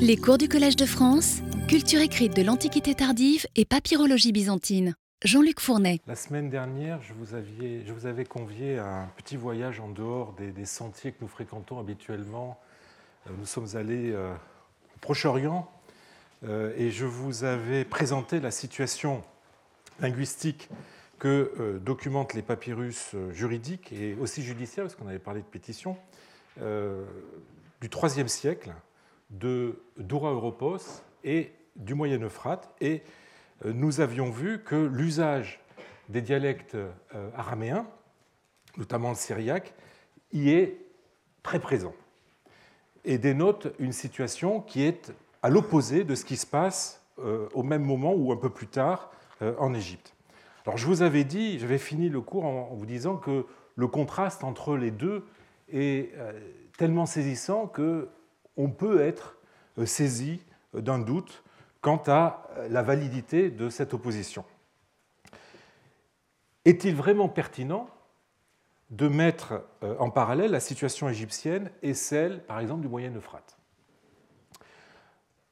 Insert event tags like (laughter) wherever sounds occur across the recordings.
Les cours du Collège de France, culture écrite de l'Antiquité tardive et papyrologie byzantine. Jean-Luc Fournet. La semaine dernière, je vous, avais convié à un petit voyage en dehors des, sentiers que nous fréquentons habituellement. Euh, nous sommes allés euh, au Proche-Orient euh, et je vous avais présenté la situation linguistique que documentent les papyrus juridiques et aussi judiciaires, parce qu'on avait parlé de pétition, du IIIe siècle de Doura Europos et du Moyen Euphrate. Et euh, nous avions vu que l'usage des dialectes euh, araméens, notamment le syriaque, y est très présent et dénote une situation qui est à l'opposé de ce qui se passe euh, au même moment ou un peu plus tard en Égypte. Alors je vous avais dit, j'avais fini le cours en vous disant que le contraste entre les deux est tellement saisissant que on peut être euh, saisi d'un doute quant à euh, la validité de cette opposition. Est-il vraiment pertinent de mettre euh, en parallèle la situation égyptienne et celle, par exemple, du Moyen-Euphrate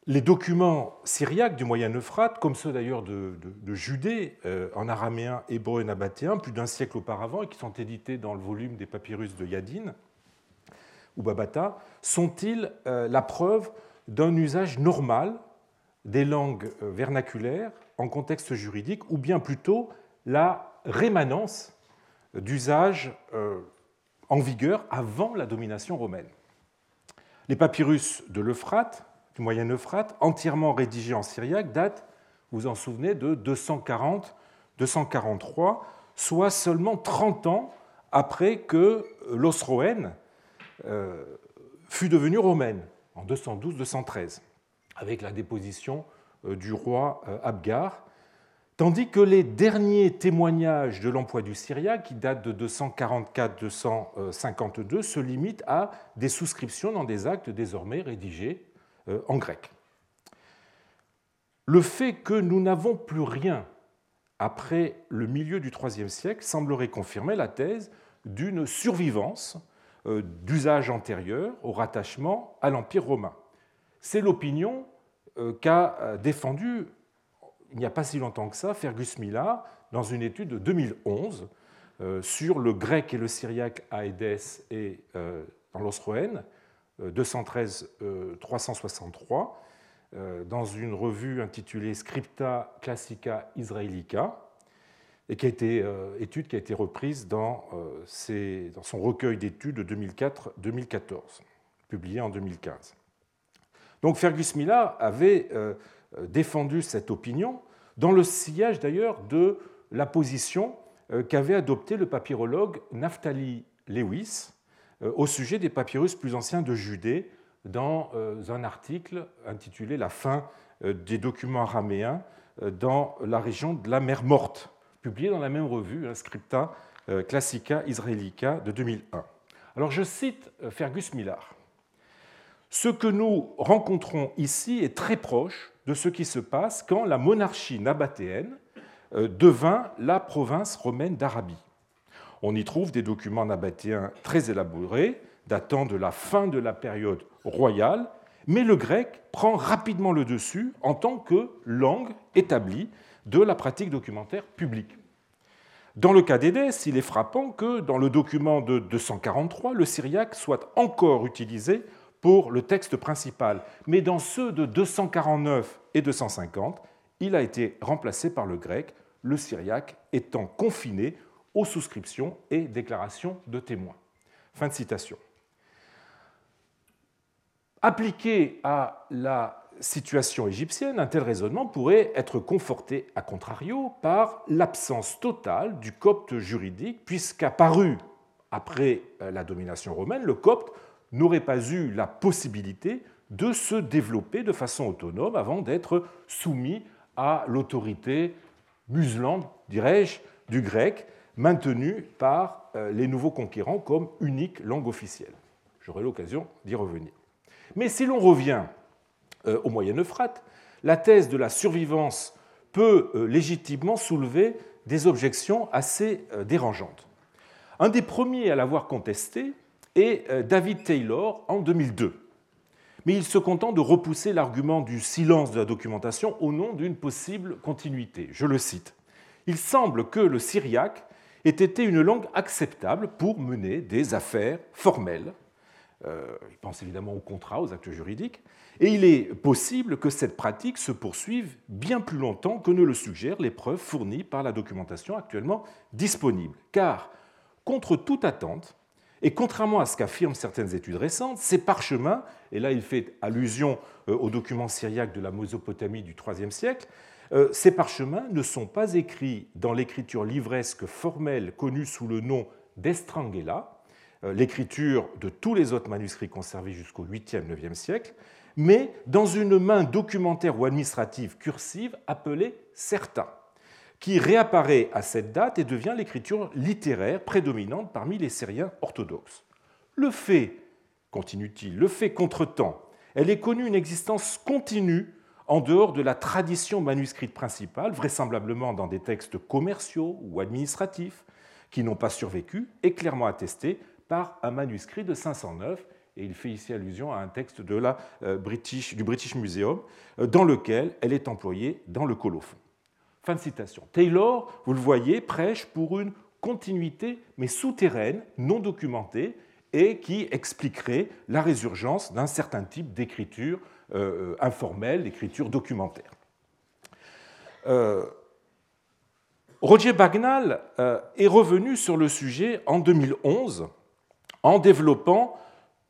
Les documents syriaques du Moyen-Euphrate, comme ceux d'ailleurs de, Judée, en araméen, hébreu et nabatéen, plus d'un siècle auparavant, et qui sont édités dans le volume des papyrus de Yadin, ou Babata, sont-ils euh, la preuve d'un usage normal des langues euh, vernaculaires en contexte juridique, ou bien plutôt la rémanence d'usage euh, en vigueur avant la domination romaine? Les papyrus de l'Euphrate, du Moyen Euphrate, entièrement rédigés en syriaque, datent, vous en souvenez, de 240-243, soit seulement 30 ans après que l'Osroène, fut devenue romaine en 212-213, avec la déposition euh, du roi euh, Abgar, tandis que les derniers témoignages de l'emploi du syriaque, qui datent de 244-252, se limitent à des souscriptions dans des actes désormais rédigés en grec. Le fait que nous n'avons plus rien après le milieu du IIIe siècle semblerait confirmer la thèse d'une survivance euh, d'usage antérieur au rattachement à l'Empire romain. C'est l'opinion euh, qu'a euh, défendue il n'y a pas si longtemps que ça Fergus Millar dans une étude de 2011 sur le grec et le syriaque à Édesse et dans l'Osroène, 213-363, dans une revue intitulée Scripta Classica Israelica, et qui a été, euh, étude qui a été reprise dans, euh, son recueil d'études de 2004-2014, publié en 2015. Donc Fergus Millar avait euh, défendu cette opinion dans le sillage d'ailleurs de la position qu'avait adoptée le papyrologue Naphtali Lewis au sujet des papyrus plus anciens de Judée dans un article intitulé La fin des documents araméens dans la région de la mer Morte publié dans la même revue, hein, Scripta euh, Classica Israelica de 2001. Alors je cite euh, Fergus Millar. Ce que nous rencontrons ici est très proche de ce qui se passe quand la monarchie nabatéenne euh, devint la province romaine d'Arabie. On y trouve des documents nabatéens très élaborés, datant de la fin de la période royale, mais le grec prend rapidement le dessus en tant que langue établie de la pratique documentaire publique. Dans le cas d'Édesse, il est frappant que dans le document de 243, le syriaque soit encore utilisé pour le texte principal, mais dans ceux de 249 et 250, il a été remplacé par le grec, le syriaque étant confiné aux souscriptions et déclarations de témoins. Fin de citation. Appliqué à la situation égyptienne, un tel raisonnement pourrait être conforté à contrario par l'absence totale du copte juridique, puisqu'apparu après euh, la domination romaine, le copte n'aurait pas eu la possibilité de se développer de façon autonome avant d'être soumis à l'autorité musulmane, dirais-je, du grec, maintenue par euh, les nouveaux conquérants comme unique langue officielle. J'aurai l'occasion d'y revenir. Mais si l'on revient au Moyen Euphrate, la thèse de la survivance peut euh, légitimement soulever des objections assez euh, dérangeantes. Un des premiers à l'avoir contesté est David Taylor en 2002. mais il se contente de repousser l'argument du silence de la documentation au nom d'une possible continuité. Je le cite. Il semble que le syriaque ait été une langue acceptable pour mener des affaires formelles. Euh, il pense évidemment aux contrats, aux actes juridiques, et il est possible que cette pratique se poursuive bien plus longtemps que ne le suggèrent les preuves fournies par la documentation actuellement disponible. Car, contre toute attente, et contrairement à ce qu'affirment certaines études récentes, ces parchemins, et là il fait allusion euh, aux documents syriaques de la Mésopotamie du IIIe siècle, euh, ces parchemins ne sont pas écrits dans l'écriture livresque formelle connue sous le nom d'Estrangela, euh, l'écriture de tous les autres manuscrits conservés jusqu'au 8e, 9e siècle, mais dans une main documentaire ou administrative cursive appelée Certa, qui réapparaît à cette date et devient l'écriture littéraire prédominante parmi les Syriens orthodoxes. Le fait, continue-t-il, le fait qu'entre-temps, elle ait connu une existence continue en dehors de la tradition manuscrite principale, vraisemblablement dans des textes commerciaux ou administratifs, qui n'ont pas survécu, est clairement attesté par un manuscrit de 509 et il fait ici allusion à un texte euh, du British Museum, euh, dans lequel elle est employée dans le colophon. Fin de citation. Taylor, vous le voyez, prêche pour une continuité, mais souterraine, non documentée, et qui expliquerait la résurgence d'un certain type d'écriture euh, informelle, d'écriture documentaire. Roger Bagnall est revenu sur le sujet en 2011 en développant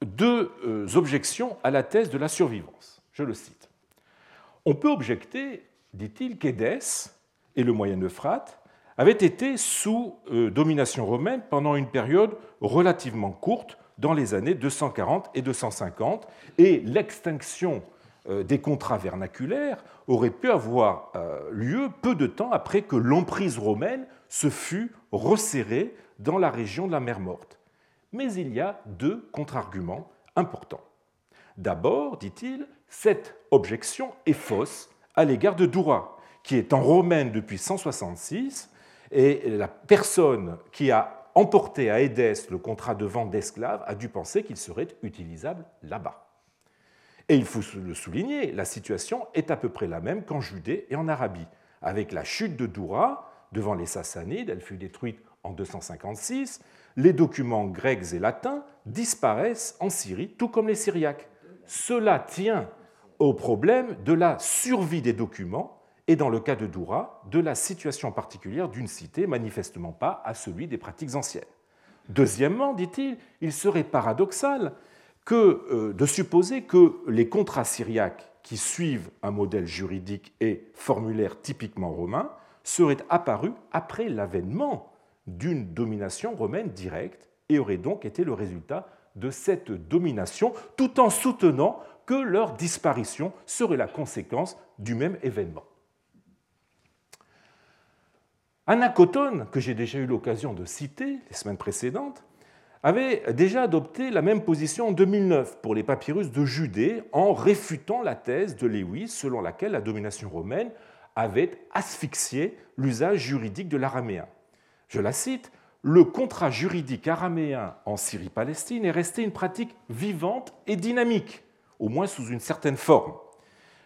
deux euh, objections à la thèse de la survivance. Je le cite. On peut objecter, dit-il, qu'Édesse et le Moyen Euphrate avaient été sous euh, domination romaine pendant une période relativement courte dans les années 240 et 250, et l'extinction euh, des contrats vernaculaires aurait pu avoir lieu peu de temps après que l'emprise romaine se fût resserrée dans la région de la mer Morte mais il y a deux contre-arguments importants. D'abord, dit-il, cette objection est fausse à l'égard de Doura, qui est en romaine depuis 166, et la personne qui a emporté à Édesse le contrat de vente d'esclaves a dû penser qu'il serait utilisable là-bas. Et il faut le souligner, la situation est à peu près la même qu'en Judée et en Arabie. Avec la chute de Doura devant les Sassanides, elle fut détruite en 256, les documents grecs et latins disparaissent en Syrie, tout comme les syriaques. Cela tient au problème de la survie des documents et, dans le cas de Doura, de la situation particulière d'une cité, manifestement pas à celui des pratiques anciennes. Deuxièmement, dit-il, il serait paradoxal que, euh, de supposer que les contrats syriaques qui suivent un modèle juridique et formulaire typiquement romain seraient apparus après l'avènement d'une domination romaine directe et aurait donc été le résultat de cette domination, tout en soutenant que leur disparition serait la conséquence du même événement. Anna Cotton, que j'ai déjà eu l'occasion de citer les semaines précédentes, avait déjà adopté la même position en 2009 pour les papyrus de Judée en réfutant la thèse de Lewis selon laquelle la domination romaine avait asphyxié l'usage juridique de l'araméen. Je la cite, le contrat juridique araméen en Syrie-Palestine est resté une pratique vivante et dynamique, au moins sous une certaine forme,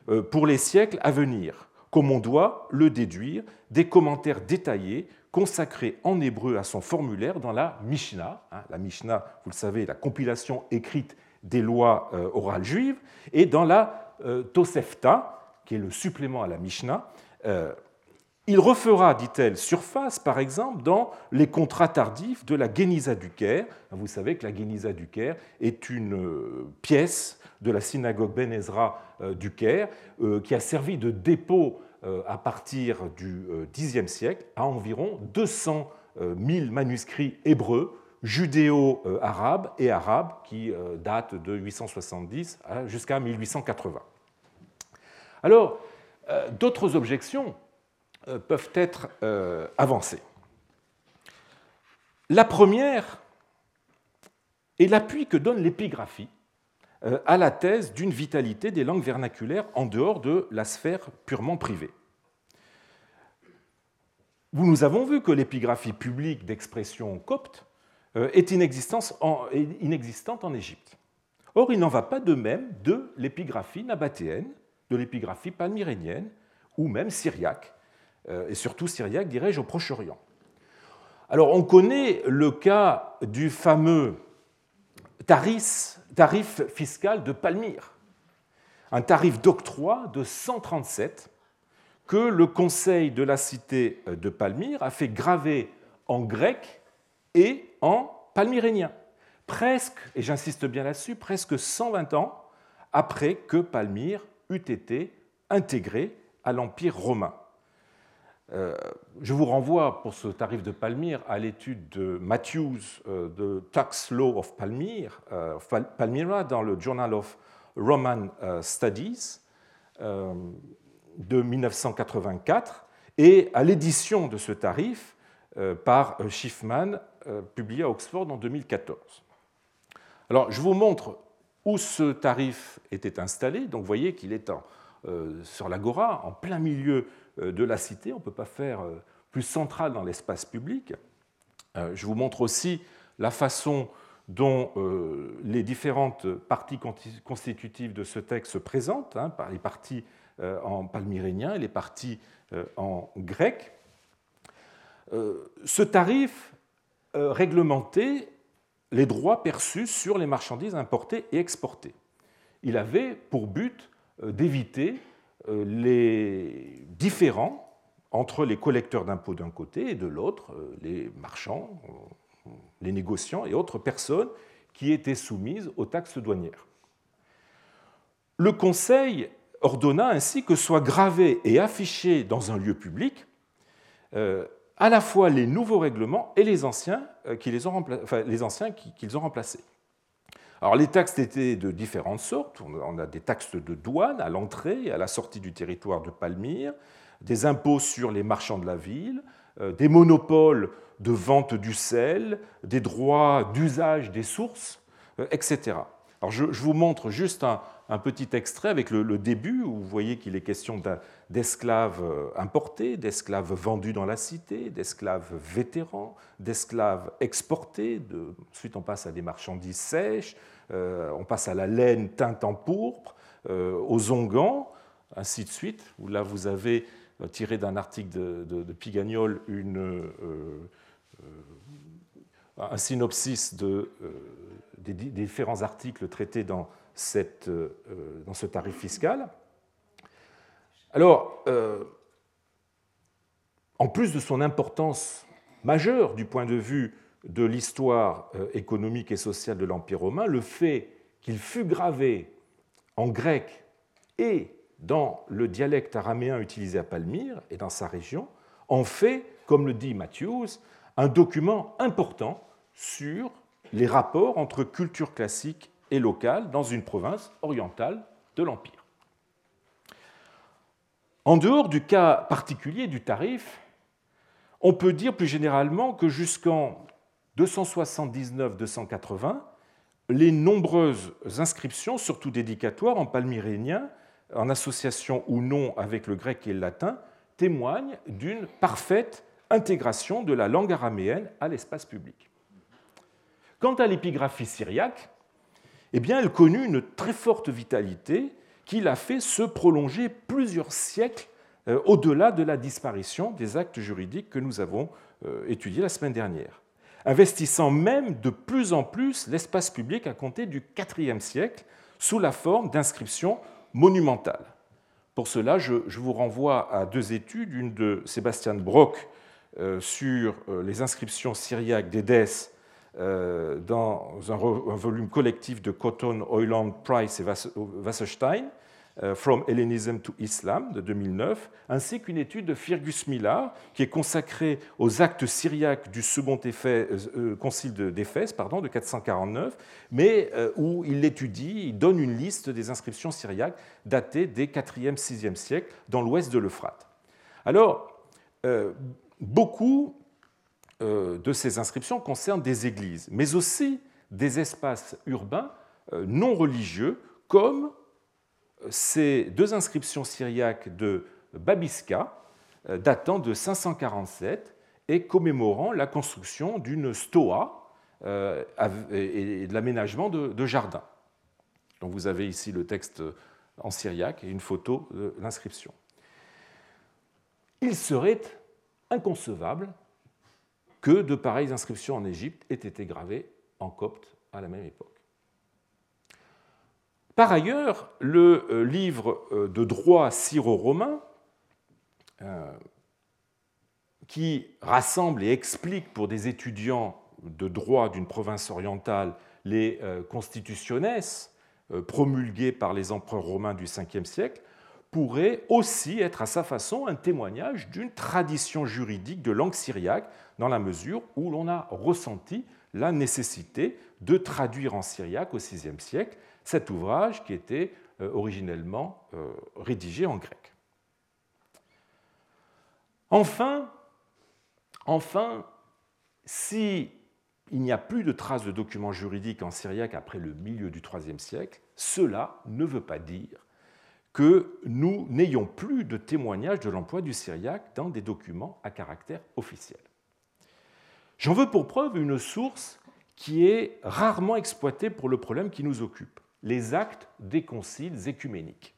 euh, pour les siècles à venir, comme on doit le déduire des commentaires détaillés consacrés en hébreu à son formulaire dans la Mishnah. Hein, la Mishnah, vous le savez, la compilation écrite des lois euh, orales juives, et dans la euh, Tosefta, qui est le supplément à la Mishnah, il refera, dit-elle, surface, par exemple, dans les contrats tardifs de la Génisa du Caire. Vous savez que la Génisa du Caire est une euh, pièce de la synagogue Ben Ezra euh, du Caire euh, qui a servi de dépôt à partir du Xe siècle à environ 200 000 manuscrits hébreux, judéo-arabes et arabes qui datent de 870 jusqu'à 1880. Alors, d'autres objections peuvent être euh, avancées. La première est l'appui que donne l'épigraphie euh, à la thèse d'une vitalité des langues vernaculaires en dehors de la sphère purement privée. Nous avons vu que l'épigraphie publique d'expression copte est inexistante en Égypte. Or, il n'en va pas de même de l'épigraphie nabatéenne, de l'épigraphie palmyrénienne, ou même syriaque, et surtout syriaque, dirais-je, au Proche-Orient. Alors, on connaît le cas du fameux tarif, fiscal de Palmyre, un tarif d'octroi de 137 que le conseil de la cité de Palmyre a fait graver en grec et en palmyrénien, presque, et j'insiste bien là-dessus, presque 120 ans après que Palmyre eût été intégré à l'Empire romain. Euh, je vous renvoie pour ce tarif de Palmyre à l'étude de Matthews euh, de Tax Law of euh, Palmyra dans le Journal of Roman Studies de 1984 et à l'édition de ce tarif par Schiffman publié à Oxford en 2014. Alors je vous montre où ce tarif était installé. Donc vous voyez qu'il est sur l'agora, en plein milieu de la cité, on ne peut pas faire euh, plus central dans l'espace public. Euh, je vous montre aussi la façon dont les différentes parties constitutives de ce texte se présentent, hein, les parties en palmyrénien et les parties en grec. Ce tarif réglementait les droits perçus sur les marchandises importées et exportées. Il avait pour but d'éviter euh, les différends entre les collecteurs d'impôts d'un côté et de l'autre, euh, les marchands, euh, les négociants et autres personnes qui étaient soumises aux taxes douanières. Le Conseil ordonna ainsi que soient gravés et affichés dans un lieu public à la fois les nouveaux règlements et les anciens qu'ils ont remplacés. Alors les taxes étaient de différentes sortes. On a des taxes de douane à l'entrée et à la sortie du territoire de Palmyre, des impôts sur les marchands de la ville, euh, des monopoles de vente du sel, des droits d'usage des sources, euh, etc. Alors je, vous montre juste un, petit extrait avec le, début où vous voyez qu'il est question d'esclaves euh, importés, d'esclaves vendus dans la cité, d'esclaves vétérans, d'esclaves exportés. De, ensuite, on passe à des marchandises sèches, euh, on passe à la laine teinte en pourpre, euh, aux onguents, ainsi de suite. Là, vous avez tiré d'un article de, Pigagnol une, un synopsis de, des différents articles traités dans, cette, dans ce tarif fiscal. Alors, euh, en plus de son importance majeure du point de vue de l'histoire euh, économique et sociale de l'Empire romain, le fait qu'il fût gravé en grec et dans le dialecte araméen utilisé à Palmyre et dans sa région en fait, comme le dit Matthews, un document important sur les rapports entre culture classique et locale dans une province orientale de l'Empire. En dehors du cas particulier du tarif, on peut dire plus généralement que jusqu'en 279-280, les nombreuses inscriptions, surtout dédicatoires en palmyrénien, en association ou non avec le grec et le latin, témoignent d'une parfaite intégration de la langue araméenne à l'espace public. Quant à l'épigraphie syriaque, eh bien, elle connut une très forte vitalité qui l'a fait se prolonger plusieurs siècles euh, au-delà de la disparition des actes juridiques que nous avons euh, étudiés la semaine dernière, investissant même de plus en plus l'espace public à compter du IVe siècle sous la forme d'inscriptions monumentales. Pour cela, je, vous renvoie à deux études, une de Sébastien Brock euh, sur les inscriptions syriaques d'Édesse dans un, volume collectif de Cotton, Oyland, Price et Wasserstein, euh, From Hellenism to Islam de 2009, ainsi qu'une étude de Fergus Millar qui est consacrée aux actes syriaques du second euh, euh, concile d'Éphèse de 449, mais où il l'étudie, il donne une liste des inscriptions syriaques datées des 4e, 6e siècles dans l'ouest de l'Euphrate. Alors, beaucoup de ces inscriptions concernent des églises, mais aussi des espaces urbains non religieux comme ces deux inscriptions syriaques de Babiska, euh, datant de 547 et commémorant la construction d'une stoa euh, et de l'aménagement de jardins. Donc vous avez ici le texte en syriaque et une photo de l'inscription. Il serait inconcevable que de pareilles inscriptions en Égypte aient été gravées en copte à la même époque. Par ailleurs, le euh, livre euh, de droit syro-romain, euh, qui rassemble et explique pour des étudiants de droit d'une province orientale les constitutionnes promulguées par les empereurs romains du 5e siècle, pourrait aussi être à sa façon un témoignage d'une tradition juridique de langue syriaque, dans la mesure où l'on a ressenti la nécessité de traduire en syriaque au VIe siècle cet ouvrage qui était euh, originellement euh, rédigé en grec. Enfin, enfin s'il n'y a plus de traces de documents juridiques en syriaque après le milieu du IIIe siècle, cela ne veut pas dire que nous n'ayons plus de témoignages de l'emploi du syriaque dans des documents à caractère officiel. J'en veux pour preuve une source qui est rarement exploitée pour le problème qui nous occupe, les actes des conciles écuméniques.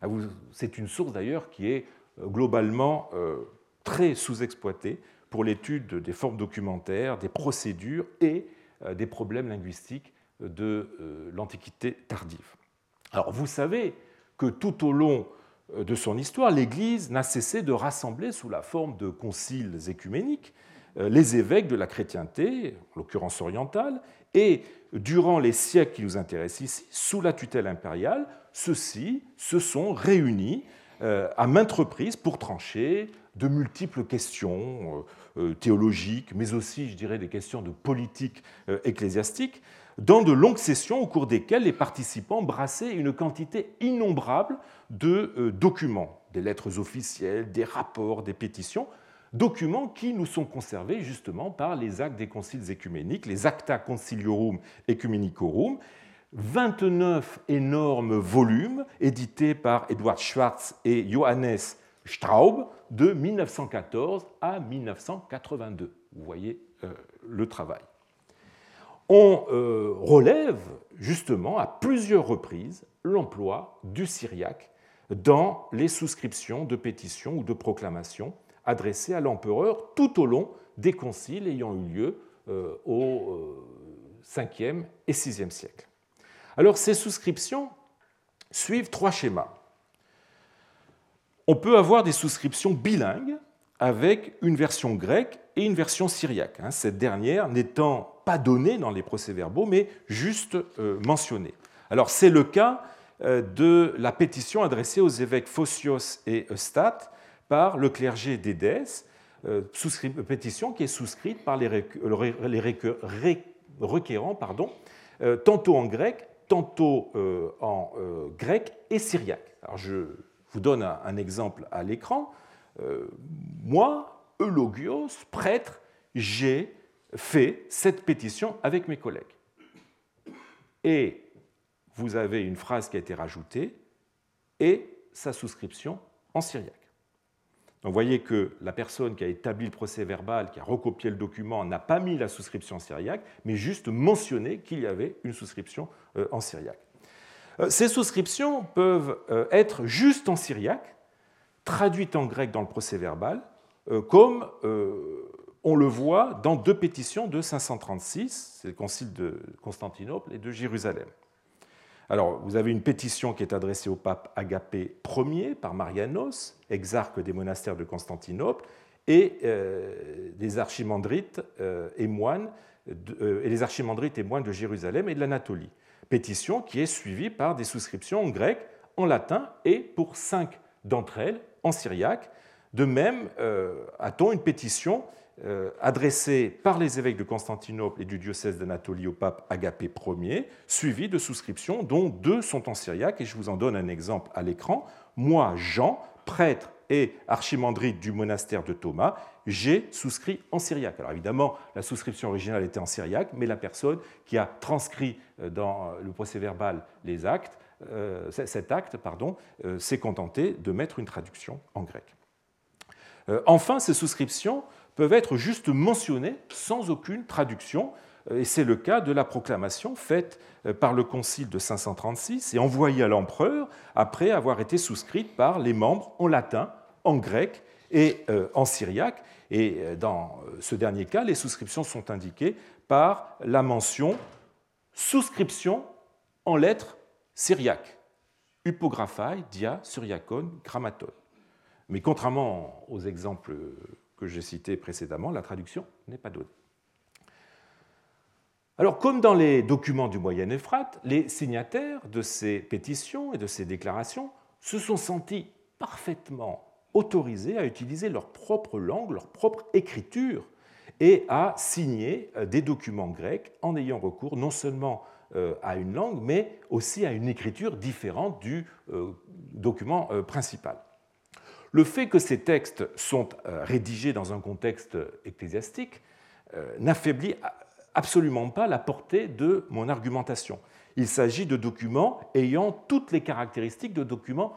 Ah, c'est une source d'ailleurs qui est euh, globalement euh, très sous-exploitée pour l'étude des formes documentaires, des procédures et euh, des problèmes linguistiques de l'Antiquité tardive. Alors vous savez que tout au long euh, de son histoire, l'Église n'a cessé de rassembler sous la forme de conciles écuméniques euh, les évêques de la chrétienté, en l'occurrence orientale, et durant les siècles qui nous intéressent ici, sous la tutelle impériale, ceux-ci se sont réunis euh, à maintes reprises pour trancher de multiples questions théologiques, mais aussi, je dirais, des questions de politique ecclésiastique, dans de longues sessions au cours desquelles les participants brassaient une quantité innombrable de euh, documents, des lettres officielles, des rapports, des pétitions, documents qui nous sont conservés justement par les actes des conciles écuméniques, les Acta Conciliorum Ecumenicorum, 29 énormes volumes édités par Edward Schwartz et Johannes Straub de 1914 à 1982. Vous voyez euh, le travail on euh, relève justement à plusieurs reprises l'emploi du syriaque dans les souscriptions de pétitions ou de proclamations adressées à l'empereur tout au long des conciles ayant eu lieu euh, au 5e euh, et 6e siècle. Alors ces souscriptions suivent trois schémas. On peut avoir des souscriptions bilingues avec une version grecque et une version syriaque, hein, cette dernière n'étant pas donnée dans les procès-verbaux, mais juste euh, mentionnée. Alors c'est le cas euh, de la pétition adressée aux évêques Phocios et Eustate par le clergé d'Édesse, euh, pétition qui est souscrite par les, requérants, pardon, tantôt en grec, tantôt en grec et syriaque. Alors je vous donne un exemple à l'écran. Moi, Eulogios, prêtre, j'ai fait cette pétition avec mes collègues. Et vous avez une phrase qui a été rajoutée et sa souscription en syriaque. Donc vous voyez que la personne qui a établi le procès verbal, qui a recopié le document, n'a pas mis la souscription en syriaque, mais juste mentionné qu'il y avait une souscription euh, en syriaque. Euh, ces souscriptions peuvent être juste en syriaque, traduite en grec dans le procès verbal, euh, comme euh, on le voit dans deux pétitions de 536, c'est le concile de Constantinople et de Jérusalem. Alors, vous avez une pétition qui est adressée au pape Agapé Ier par Marianos, exarque des monastères de Constantinople, et euh, des archimandrites et moines, et les archimandrites et moines de Jérusalem et de l'Anatolie. Pétition qui est suivie par des souscriptions en grec, en latin et pour cinq d'entre elles en syriaque. De même, euh, a-t-on une pétition euh, adressée par les évêques de Constantinople et du diocèse d'Anatolie au pape Agapé Ier, suivie de souscriptions dont deux sont en syriaque, et je vous en donne un exemple à l'écran. Moi, Jean, prêtre et archimandrite du monastère de Thomas, j'ai souscrit en syriaque. Alors évidemment, la souscription originale était en syriaque, mais la personne qui a transcrit euh, dans le procès verbal les actes cet acte pardon, s'est contenté de mettre une traduction en grec. Euh, enfin, ces souscriptions peuvent être juste mentionnées sans aucune traduction. et c'est le cas de la proclamation faite par le Concile de 536 et envoyée à l'empereur après avoir été souscrite par les membres en latin, en grec et en syriaque. Et dans ce dernier cas, les souscriptions sont indiquées par la mention souscription en lettres syriaques, upographai, dia, syriacon, grammaton. Mais contrairement aux exemples que j'ai cités précédemment, la traduction n'est pas donnée. Alors, comme dans les documents du Moyen Euphrate, les signataires de ces pétitions et de ces déclarations se sont sentis parfaitement autorisés à utiliser leur propre langue, leur propre écriture, et à signer euh, des documents grecs en ayant recours non seulement euh, à une langue, mais aussi à une écriture différente du euh, document principal. Le fait que ces textes sont rédigés dans un contexte ecclésiastique n'affaiblit absolument pas la portée de mon argumentation. Il s'agit de documents ayant toutes les caractéristiques de documents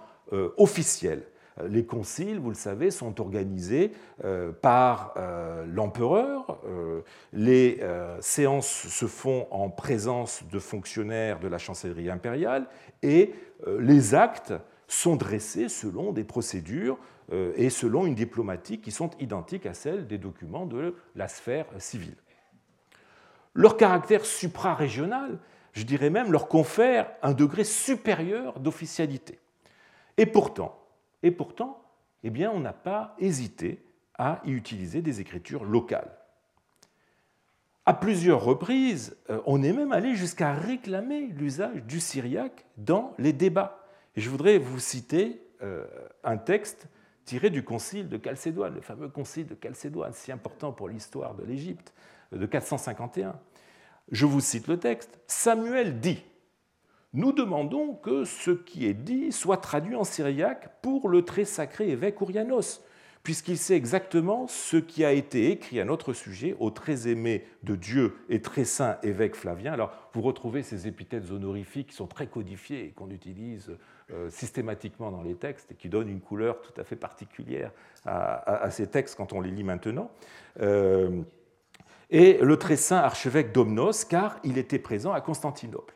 officiels. Les conciles, vous le savez, sont organisés euh, par euh, l'empereur. Euh, les séances se font en présence de fonctionnaires de la chancellerie impériale et les actes sont dressés selon des procédures et selon une diplomatique qui sont identiques à celles des documents de la sphère civile. Leur caractère suprarégional, je dirais même, leur confère un degré supérieur d'officialité. Et pourtant, eh on n'a pas hésité à y utiliser des écritures locales. À plusieurs reprises, euh, on est même allé jusqu'à réclamer l'usage du syriaque dans les débats. Et je voudrais vous citer euh, un texte tiré du concile de Chalcédoine, le fameux concile de Chalcédoine, si important pour l'histoire de l'Égypte, de 451. Je vous cite le texte. Samuel dit nous demandons que ce qui est dit soit traduit en syriaque pour le très sacré évêque Ourianos, puisqu'il sait exactement ce qui a été écrit à notre sujet au très aimé de Dieu et très saint évêque Flavien. Alors, vous retrouvez ces épithètes honorifiques qui sont très codifiées et qu'on utilise euh, systématiquement dans les textes et qui donnent une couleur tout à fait particulière à, ces textes quand on les lit maintenant. Euh, et le très saint archevêque Domnos, car il était présent à Constantinople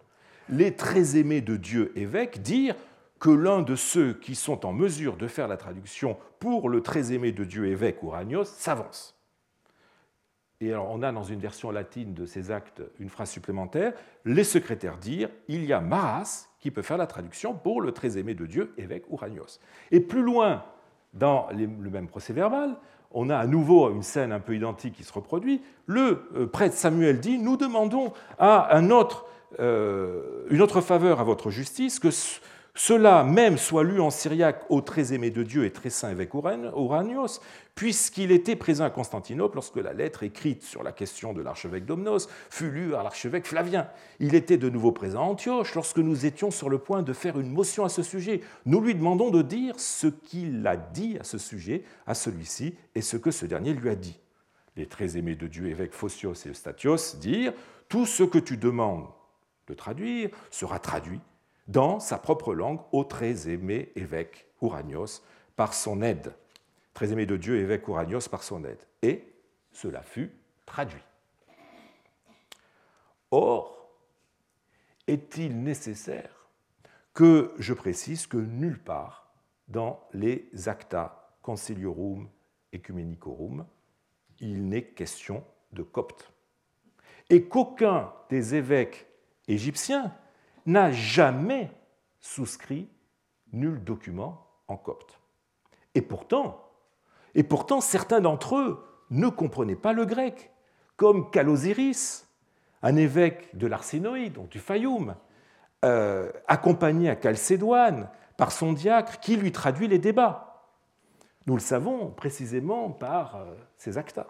les très aimés de Dieu évêques dirent que l'un de ceux qui sont en mesure de faire la traduction pour le très aimé de Dieu évêque Uranios s'avance. Et alors on a dans une version latine de ces actes une phrase supplémentaire, les secrétaires dirent, il y a Maras qui peut faire la traduction pour le très aimé de Dieu évêque Uranios. Et plus loin dans le même procès verbal, on a à nouveau une scène un peu identique qui se reproduit. Le euh, prêtre Samuel dit, nous demandons à un autre euh, une autre faveur à votre justice, que cela même soit lu en syriaque au très aimé de Dieu et très saint évêque Oranios, puisqu'il était présent à Constantinople lorsque la lettre écrite sur la question de l'archevêque Domnos fut lue à l'archevêque Flavien. Il était de nouveau présent à Antioche lorsque nous étions sur le point de faire une motion à ce sujet. Nous lui demandons de dire ce qu'il a dit à ce sujet à celui-ci et ce que ce dernier lui a dit. Les très aimés de Dieu, évêques Phocios et Eustathios, dirent Tout ce que tu demandes de traduire, sera traduit dans sa propre langue au très aimé évêque Uranios par son aide. Très aimé de Dieu, évêque Uranios par son aide. Et cela fut traduit. Or, est-il nécessaire que je précise que nulle part dans les Acta Conciliorum Ecumenicorum, il n'est question de copte. Et qu'aucun des évêques égyptien n'a jamais souscrit nul document en copte. Et pourtant, certains d'entre eux ne comprenaient pas le grec, comme Calosiris, un évêque de l'Arsinoïde, donc du Fayoum, euh, accompagné à Chalcédoine par son diacre qui lui traduit les débats. Nous le savons précisément par euh, ses actas.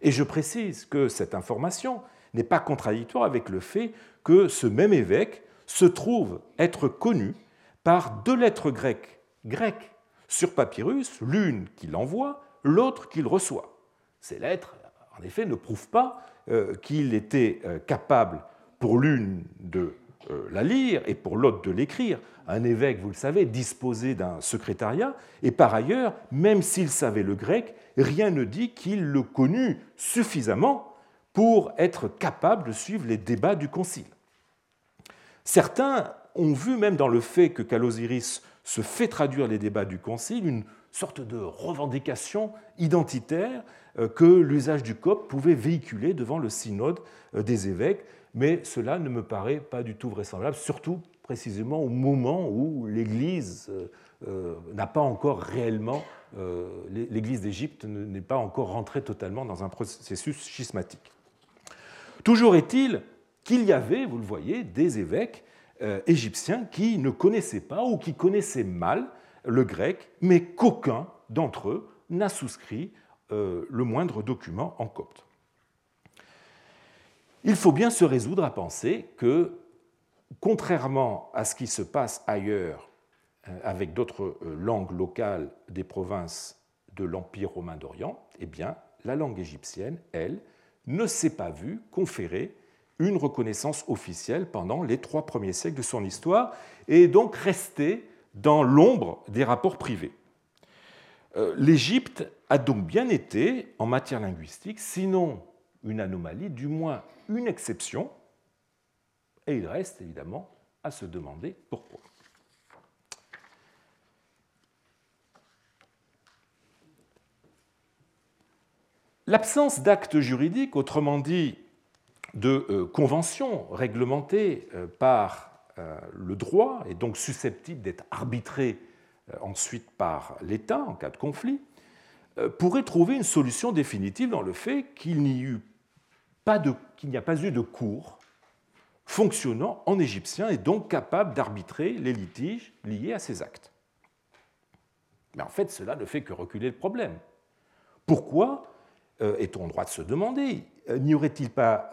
Et je précise que cette information n'est pas contradictoire avec le fait que ce même évêque se trouve être connu par deux lettres grecques, sur papyrus, l'une qu'il envoie, l'autre qu'il reçoit. Ces lettres, en effet, ne prouvent pas euh, qu'il était euh, capable pour l'une de euh, la lire et pour l'autre de l'écrire. Un évêque, vous le savez, disposait d'un secrétariat, et par ailleurs, même s'il savait le grec, rien ne dit qu'il le connut suffisamment pour être capable de suivre les débats du Concile. Certains ont vu même dans le fait que Calosiris se fait traduire les débats du Concile une sorte de revendication identitaire euh, que l'usage du copte pouvait véhiculer devant le synode euh, des évêques, mais cela ne me paraît pas du tout vraisemblable, surtout précisément au moment où l'Église euh, n'a pas encore réellement, l'Église d'Égypte n'est pas encore rentrée totalement dans un processus schismatique. Toujours est-il qu'il y avait, vous le voyez, des évêques égyptiens qui ne connaissaient pas ou qui connaissaient mal le grec, mais qu'aucun d'entre eux n'a souscrit euh, le moindre document en copte. Il faut bien se résoudre à penser que, contrairement à ce qui se passe ailleurs euh, avec d'autres euh, langues locales des provinces de l'Empire romain d'Orient, eh bien, la langue égyptienne, elle, ne s'est pas vue conférer une reconnaissance officielle pendant les trois premiers siècles de son histoire et donc restée dans l'ombre des rapports privés. Euh, L'Égypte a donc bien été, en matière linguistique, sinon une anomalie, du moins une exception, et il reste évidemment à se demander pourquoi. L'absence d'actes juridiques, autrement dit de euh, conventions réglementées euh, par euh, le droit est donc susceptible d'être arbitré euh, ensuite par l'État en cas de conflit, pourrait trouver une solution définitive dans le fait qu'il n'y a pas eu de cours fonctionnant en égyptien et donc capable d'arbitrer les litiges liés à ces actes. Mais en fait, cela ne fait que reculer le problème. Pourquoi? Est-on en droit de se demander N'y aurait-il pas,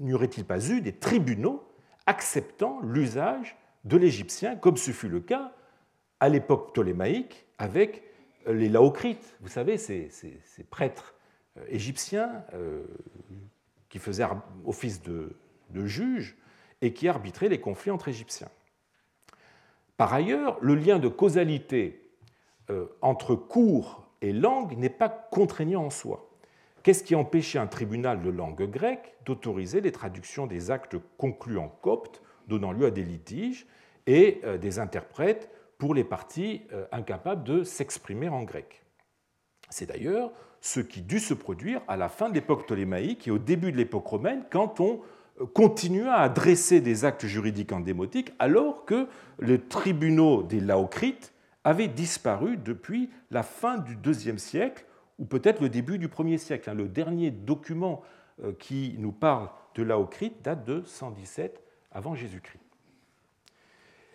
eu des tribunaux acceptant l'usage de l'égyptien, comme ce fut le cas à l'époque ptolémaïque avec les laocrites, vous savez, ces, prêtres euh, égyptiens euh, qui faisaient office de, de juges et qui arbitraient les conflits entre Égyptiens. Par ailleurs, le lien de causalité euh, entre cours et langue n'est pas contraignant en soi. Qu'est-ce qui empêchait un tribunal de langue grecque d'autoriser les traductions des actes conclus en copte, donnant lieu à des litiges, et euh, des interprètes pour les parties euh, incapables de s'exprimer en grec? C'est d'ailleurs ce qui dut se produire à la fin de l'époque ptolémaïque et au début de l'époque romaine, quand on euh, continua à dresser des actes juridiques en démotique, alors que les tribunaux des Laocrites avaient disparu depuis la fin du IIe siècle ou peut-être le début du 1er siècle. Hein. Le dernier document euh, qui nous parle de Laocrite date de 117 avant Jésus-Christ.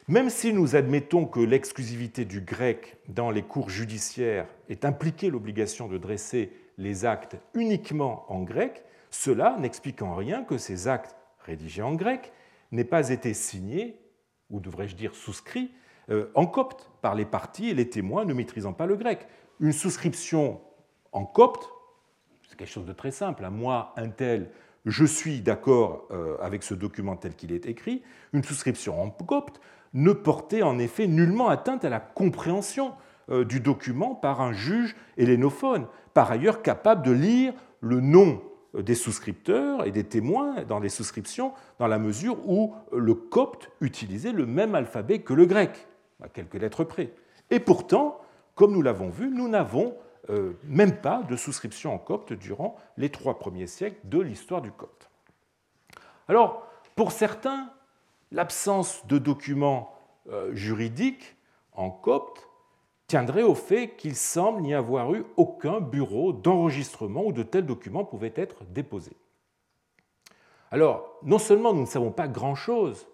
Même si nous admettons que l'exclusivité du grec dans les cours judiciaires est impliquée l'obligation de dresser les actes uniquement en grec, cela n'explique en rien que ces actes rédigés en grec n'aient pas été signés, ou devrais-je dire souscrits, en copte par les parties et les témoins ne maîtrisant pas le grec. Une souscription en copte, c'est quelque chose de très simple. Hein. Moi, un tel, je suis d'accord euh, avec ce document tel qu'il est écrit. Une souscription en copte ne portait en effet nullement atteinte à la compréhension euh, du document par un juge hellénophone, par ailleurs capable de lire le nom des souscripteurs et des témoins dans les souscriptions, dans la mesure où le copte utilisait le même alphabet que le grec, à quelques lettres près. Et pourtant, comme nous l'avons vu, nous n'avons euh, même pas de souscription en copte durant les trois premiers siècles de l'histoire du copte. Alors, pour certains, l'absence de documents euh, juridiques en copte tiendrait au fait qu'il semble n'y avoir eu aucun bureau d'enregistrement où de tels documents pouvaient être déposés. Alors, non seulement nous ne savons pas grand-chose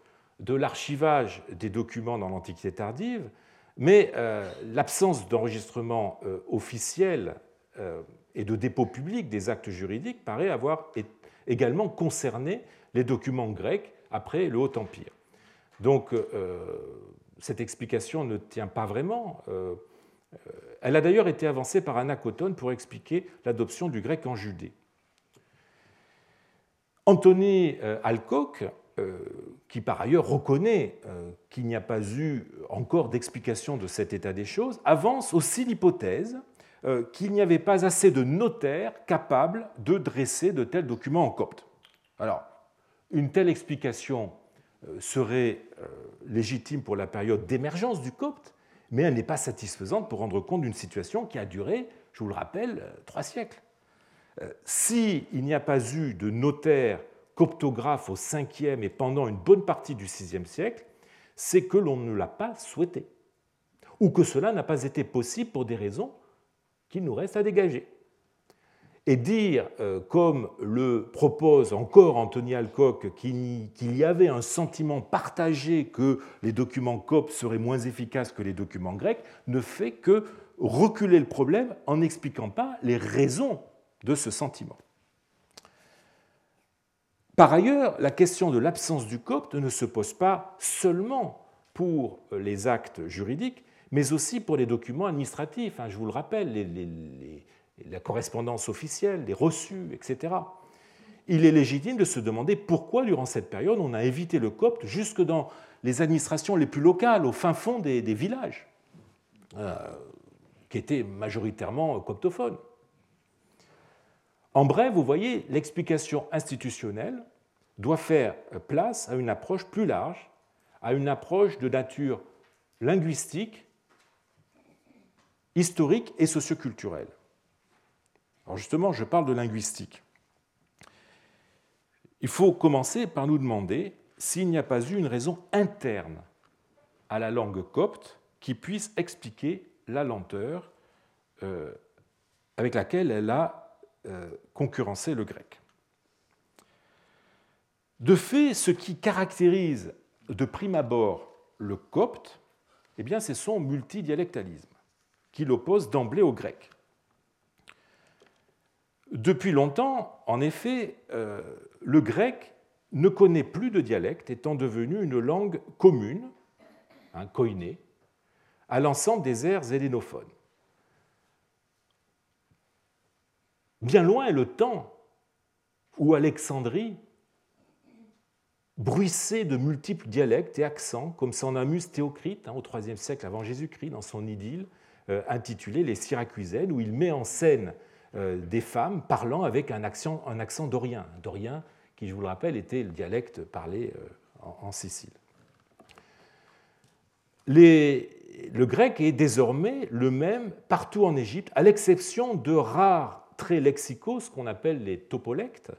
de l'archivage des documents dans l'Antiquité tardive, mais euh, l'absence d'enregistrement euh, officiel euh, et de dépôt public des actes juridiques paraît avoir également concerné les documents grecs après le Haut Empire. Donc cette explication ne tient pas vraiment. Elle a d'ailleurs été avancée par Anacotone pour expliquer l'adoption du grec en Judée. Anthony Alcock qui par ailleurs reconnaît euh, qu'il n'y a pas eu encore d'explication de cet état des choses, avance aussi l'hypothèse qu'il n'y avait pas assez de notaires capables de dresser de tels documents en copte. Alors, une telle explication serait légitime pour la période d'émergence du copte, mais elle n'est pas satisfaisante pour rendre compte d'une situation qui a duré, je vous le rappelle, trois siècles. S'il n'y a pas eu de notaire coptographe au 5e et pendant une bonne partie du 6e siècle, c'est que l'on ne l'a pas souhaité, ou que cela n'a pas été possible pour des raisons qu'il nous reste à dégager. Et dire, euh, comme le propose encore Anthony Alcock, qu'il y avait un sentiment partagé que les documents coptes seraient moins efficaces que les documents grecs, ne fait que reculer le problème en n'expliquant pas les raisons de ce sentiment. Par ailleurs, la question de l'absence du copte ne se pose pas seulement pour les actes juridiques, mais aussi pour les documents administratifs. Hein, je vous le rappelle, la correspondance officielle, les reçus, etc. Il est légitime de se demander pourquoi, durant cette période, on a évité le copte jusque dans les administrations les plus locales, au fin fond des, villages, euh, qui étaient majoritairement coptophones. En bref, vous voyez, l'explication institutionnelle doit faire place à une approche plus large, à une approche de nature linguistique, historique et socioculturelle. Alors justement, je parle de linguistique. Il faut commencer par nous demander s'il n'y a pas eu une raison interne à la langue copte qui puisse expliquer la lenteur euh, avec laquelle elle a concurrencer le grec. De fait, ce qui caractérise de prime abord le copte, eh c'est son multidialectalisme, qui l'oppose d'emblée au grec. Depuis longtemps, en effet, euh, le grec ne connaît plus de dialecte, étant devenu une langue commune, un koiné, à l'ensemble des aires hélénophones. Bien loin est le temps où Alexandrie bruissait de multiples dialectes et accents, comme s'en amuse Théocrite hein, au IIIe siècle avant Jésus-Christ dans son idylle euh, intitulée Les Syracusaines, où il met en scène euh, des femmes parlant avec un accent, un accent dorien, dorien qui, je vous le rappelle, était le dialecte parlé euh, en, Sicile. le grec est désormais le même partout en Égypte, à l'exception de rares très lexicaux, ce qu'on appelle les topolectes,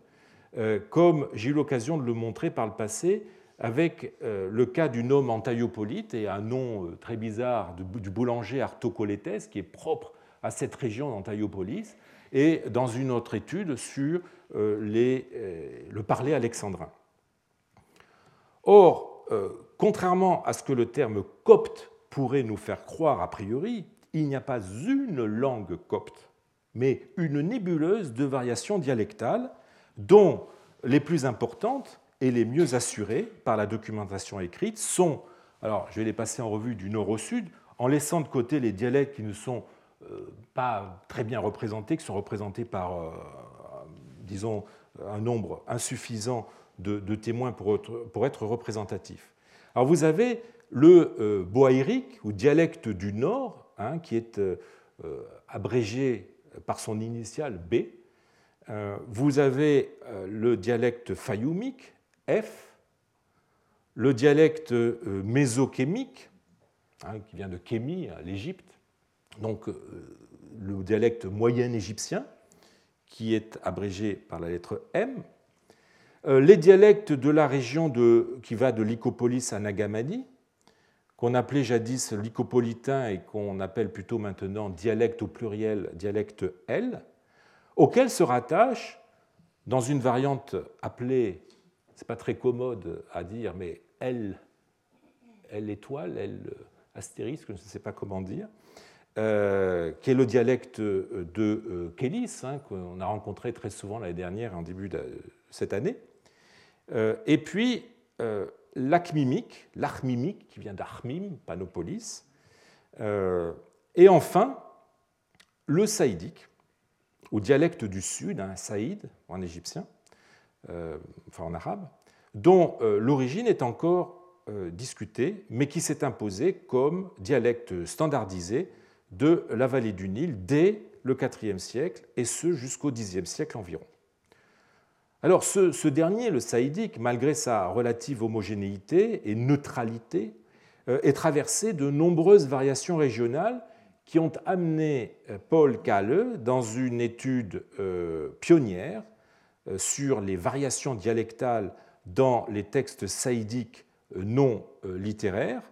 euh, comme j'ai eu l'occasion de le montrer par le passé avec euh, le cas du nom Antaiopolite et un nom euh, très bizarre du boulanger Artocolétès qui est propre à cette région d'Antaiopolis, et dans une autre étude sur le parler alexandrin. Or, contrairement à ce que le terme copte pourrait nous faire croire a priori, il n'y a pas une langue copte mais une nébuleuse de variations dialectales, dont les plus importantes et les mieux assurées par la documentation écrite sont, alors je vais les passer en revue du nord au sud, en laissant de côté les dialectes qui ne sont euh, pas très bien représentés, qui sont représentés par, euh, disons, un nombre insuffisant de, témoins pour être, représentatifs. Alors vous avez le euh, boaïrique, ou dialecte du nord, hein, qui est abrégé par son initiale B. Euh, vous avez euh, le dialecte fayoumique, F, le dialecte euh, mésokémique, hein, qui vient de Kémi, l'Égypte, donc le dialecte moyen égyptien, qui est abrégé par la lettre M, les dialectes de la région de, qui va de Lycopolis à Nagamadi, qu'on appelait jadis lycopolitain et qu'on appelle plutôt maintenant dialecte au pluriel, dialecte L, auquel se rattache, dans une variante appelée, c'est pas très commode à dire, mais L, L étoile, L astérisque, je ne sais pas comment dire, euh, qui est le dialecte de euh, Kélis, hein, qu'on a rencontré très souvent l'année dernière, en début de cette année. Euh, et puis, l'achmimique, l'achmimique qui vient d'Achmim, Panopolis, euh, et enfin le saïdique, ou dialecte du sud, un saïd en égyptien, euh, enfin en arabe, dont euh, l'origine est encore discutée, mais qui s'est imposé comme dialecte standardisé de la vallée du Nil dès le IVe siècle, et ce jusqu'au Xe siècle environ. Alors ce, dernier, le saïdique, malgré sa relative homogénéité et neutralité, euh, est traversé de nombreuses variations régionales qui ont amené euh, Paul Kalle dans une étude euh, pionnière sur les variations dialectales dans les textes saïdiques non littéraires,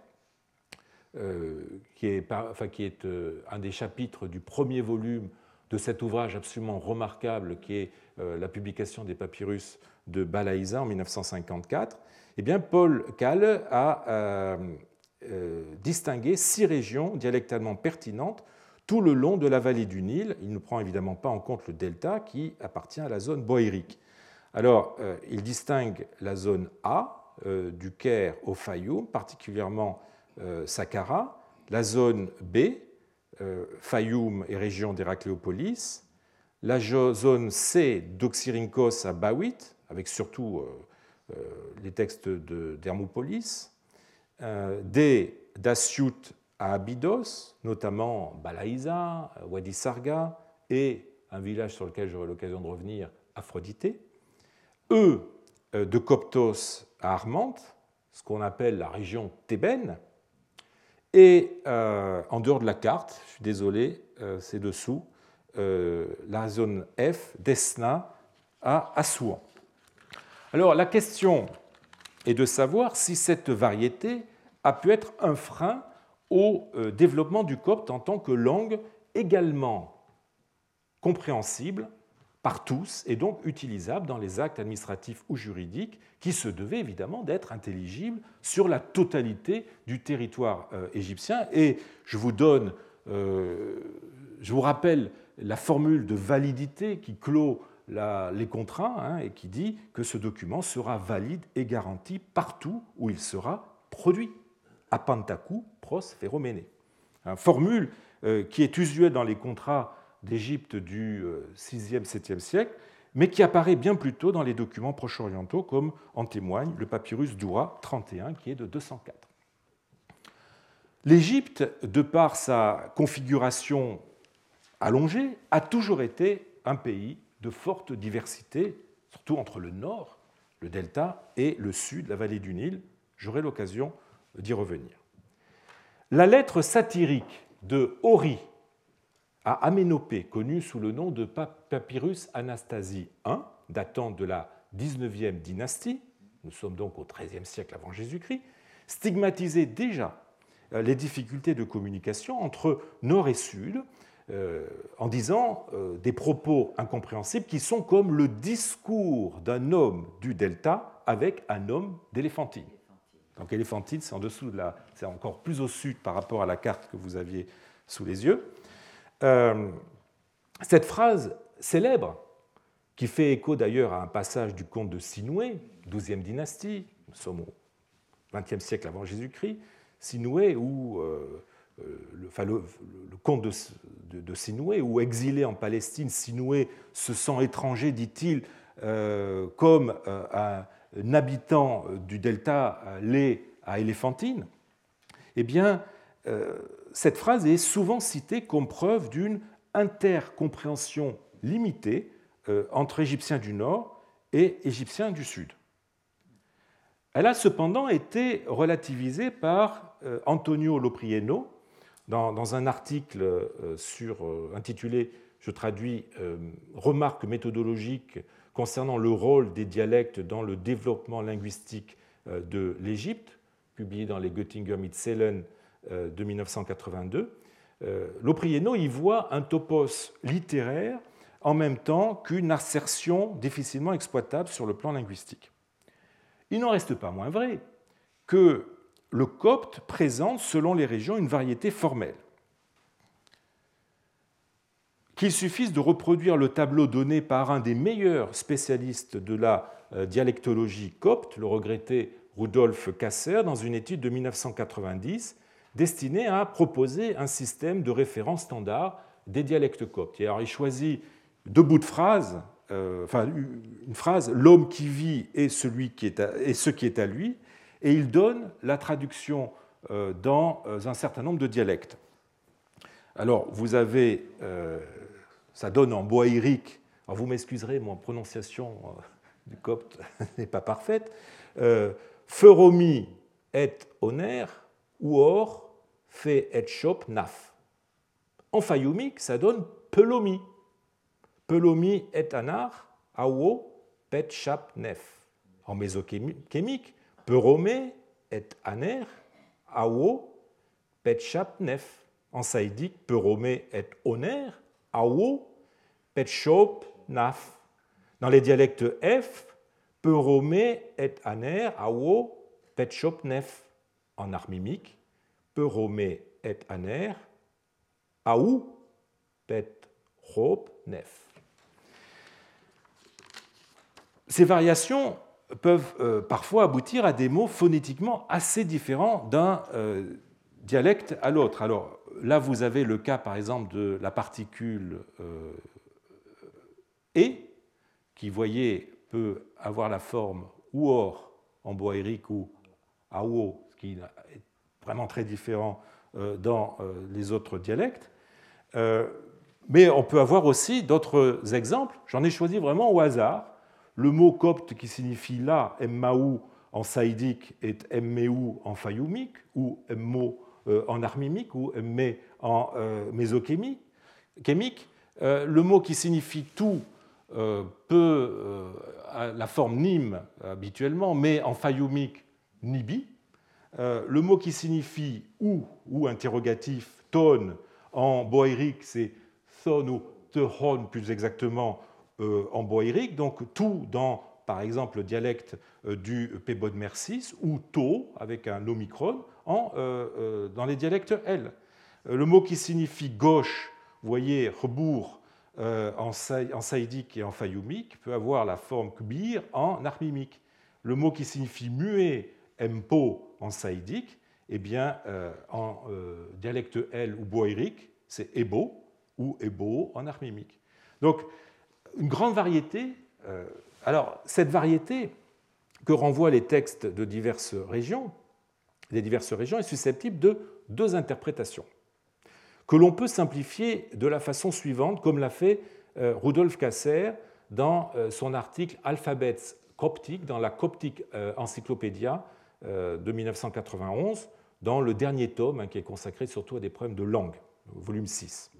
qui est, un des chapitres du premier volume de cet ouvrage absolument remarquable qui est la publication des papyrus de Balaïsa en 1954, eh bien, Paul Kalle a euh, euh, distingué six régions dialectalement pertinentes tout le long de la vallée du Nil. Il ne prend évidemment pas en compte le delta qui appartient à la zone boérique. Alors, il distingue la zone A, du Caire au Fayoum, particulièrement Saqqara, la zone B, Fayoum et région d'Héracléopolis, la zone C d'Oxyrhynchos à Bawit, avec surtout euh, euh, les textes d'Hermopolis, euh, D d'Asyut à Abydos, notamment Balaïsa, Wadi Sarga et un village sur lequel j'aurai l'occasion de revenir, Aphrodité, E de Coptos à Armante, ce qu'on appelle la région thébaine, et en dehors de la carte, je suis désolé, c'est dessous, euh, la zone F d'Esna à Assouan. Alors la question est de savoir si cette variété a pu être un frein au euh, développement du copte en tant que langue également compréhensible par tous et donc utilisable dans les actes administratifs ou juridiques qui se devaient évidemment d'être intelligibles sur la totalité du territoire euh, égyptien. Et je vous donne, je vous rappelle la formule de validité qui clôt les contrats hein, et qui dit que ce document sera valide et garanti partout où il sera produit. Apantaku pros feromene. Formule euh, qui est usuelle dans les contrats d'Égypte du 6e, euh, 7e siècle, mais qui apparaît bien plus tôt dans les documents proche-orientaux, comme en témoigne le papyrus d'Oura 31, qui est de 204. L'Égypte, de par sa configuration allongé, a toujours été un pays de forte diversité, surtout entre le nord, le delta, et le sud, la vallée du Nil. J'aurai l'occasion d'y revenir. La lettre satirique de Hori à Aménopée, connue sous le nom de Papyrus Anastasie I, datant de la 19e dynastie, nous sommes donc au XIIIe siècle avant Jésus-Christ, stigmatisait déjà euh, les difficultés de communication entre nord et sud, euh, en disant euh, des propos incompréhensibles qui sont comme le discours d'un homme du delta avec un homme d'éléphantine. Donc éléphantine, c'est en dessous de la, c'est encore plus au sud par rapport à la carte que vous aviez sous les yeux. Euh, cette phrase célèbre, qui fait écho d'ailleurs à un passage du conte de Sinoué, 12e dynastie, nous sommes au 20e siècle avant Jésus-Christ, Sinoué, où le, le, conte de, Sinoué, où exilé en Palestine, Sinoué se sent étranger, dit-il, euh, comme euh, un, habitant du delta l'est à Éléphantine, eh bien, cette phrase est souvent citée comme preuve d'une intercompréhension limitée entre Égyptiens du Nord et Égyptiens du Sud. Elle a cependant été relativisée par Antonio Loprieno dans, un article euh, euh, intitulé, je traduis, euh, Remarques méthodologiques concernant le rôle des dialectes dans le développement linguistique de l'Égypte, publié dans les Göttinger Mitzellen de 1982, Loprieno y voit un topos littéraire en même temps qu'une assertion difficilement exploitable sur le plan linguistique. Il n'en reste pas moins vrai que le copte présente, selon les régions, une variété formelle. Qu'il suffise de reproduire le tableau donné par un des meilleurs spécialistes de la euh, dialectologie copte, le regretté Rudolf Kasser, dans une étude de 1990 destinée à proposer un système de référence standard des dialectes coptes. il choisit deux bouts de phrase, euh, enfin une phrase l'homme qui vit est et ce qui est à lui, et il donne la traduction euh, dans euh, un certain nombre de dialectes. Alors, vous avez euh, ça donne en boaïrique, alors vous m'excuserez, mon prononciation du copte (laughs) n'est pas parfaite, feromi et oner, ou or, fait et shop naf. En fayoumique, ça donne pelomi. Pelomi et anar, awo, pet chap nef. En mésokémique, peromé et aner, awo, pet chap nef. En saïdique, peromé et oner, awo, pet shop naf. Dans les dialectes F, peromé et aner, awo, pet shop nef. En armimique, peromé et aner, aou, pet chop nef. Ces variations peuvent euh, parfois aboutir à des mots phonétiquement assez différents d'un euh, dialecte à l'autre. Alors là, vous avez le cas, par exemple, de la particule euh, et, qui, voyez, peut avoir la forme ou or en boaérique ou aou, ce qui est vraiment très différent dans les autres dialectes. Mais on peut avoir aussi d'autres exemples. J'en ai choisi vraiment au hasard le mot copte qui signifie là, emmaou en saïdique est emmeou en fayoumique, ou emmo euh, en armimique, ou emme en euh, mésokémique. Euh, le mot qui signifie tout peut, la forme nim habituellement, mais en fayoumique, nibi. Le mot qui signifie ou, ou interrogatif, ton, en boérique, c'est thon ou tehon plus exactement, en boérique, donc tout dans, par exemple, le dialecte euh, du Pébod Mercis, ou to, avec un omicron, euh, dans les dialectes L. Le mot qui signifie gauche, vous voyez, rebours en, saïdique et en fayoumique, peut avoir la forme kbir en armimique. Le mot qui signifie muet, empo en saïdique, eh bien, en dialecte L ou boérique, c'est ebo ou ebo en armimique. Donc, une grande variété. Euh, alors, cette variété que renvoient les textes de diverses régions, des diverses régions, est susceptible de deux interprétations, que l'on peut simplifier de la façon suivante, comme l'a fait euh, Rudolf Kasser dans euh, son article Alphabets coptique, dans la Coptic Encyclopédia de 1991, dans le dernier tome, hein, qui est consacré surtout à des problèmes de langue, volume 6.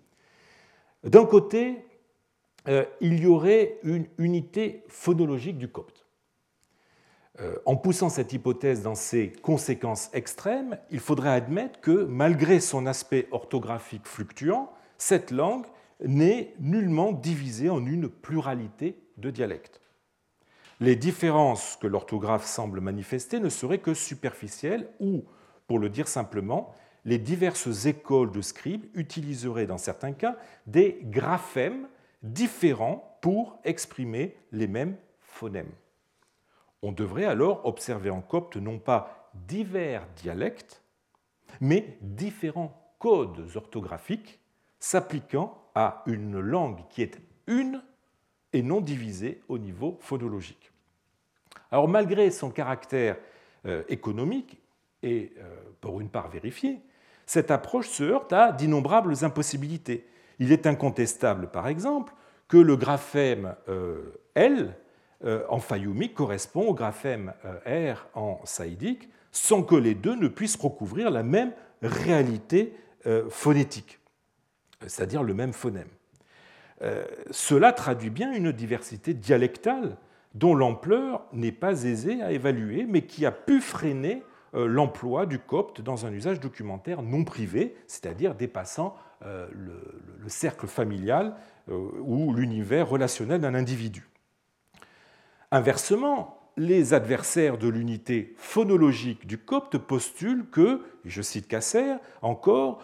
D'un côté, euh, il y aurait une unité phonologique du copte. Euh, en poussant cette hypothèse dans ses conséquences extrêmes, il faudrait admettre que, malgré son aspect orthographique fluctuant, cette langue n'est nullement divisée en une pluralité de dialectes. Les différences que l'orthographe semble manifester ne seraient que superficielles ou, pour le dire simplement, les diverses écoles de scribes utiliseraient dans certains cas des graphèmes différents pour exprimer les mêmes phonèmes. On devrait alors observer en copte non pas divers dialectes, mais différents codes orthographiques s'appliquant à une langue qui est une et non divisée au niveau phonologique. Alors malgré son caractère euh, économique et euh, pour une part vérifié, cette approche se heurte à d'innombrables impossibilités il est incontestable, par exemple, que le graphème euh, L euh, en fayoumique correspond au graphème euh, R en saïdique, sans que les deux ne puissent recouvrir la même réalité phonétique, c'est-à-dire le même phonème. Cela traduit bien une diversité dialectale dont l'ampleur n'est pas aisée à évaluer, mais qui a pu freiner l'emploi du copte dans un usage documentaire non privé, c'est-à-dire dépassant euh, le, cercle familial euh, ou l'univers relationnel d'un individu. Inversement, les adversaires de l'unité phonologique du copte postulent que, je cite Casser encore,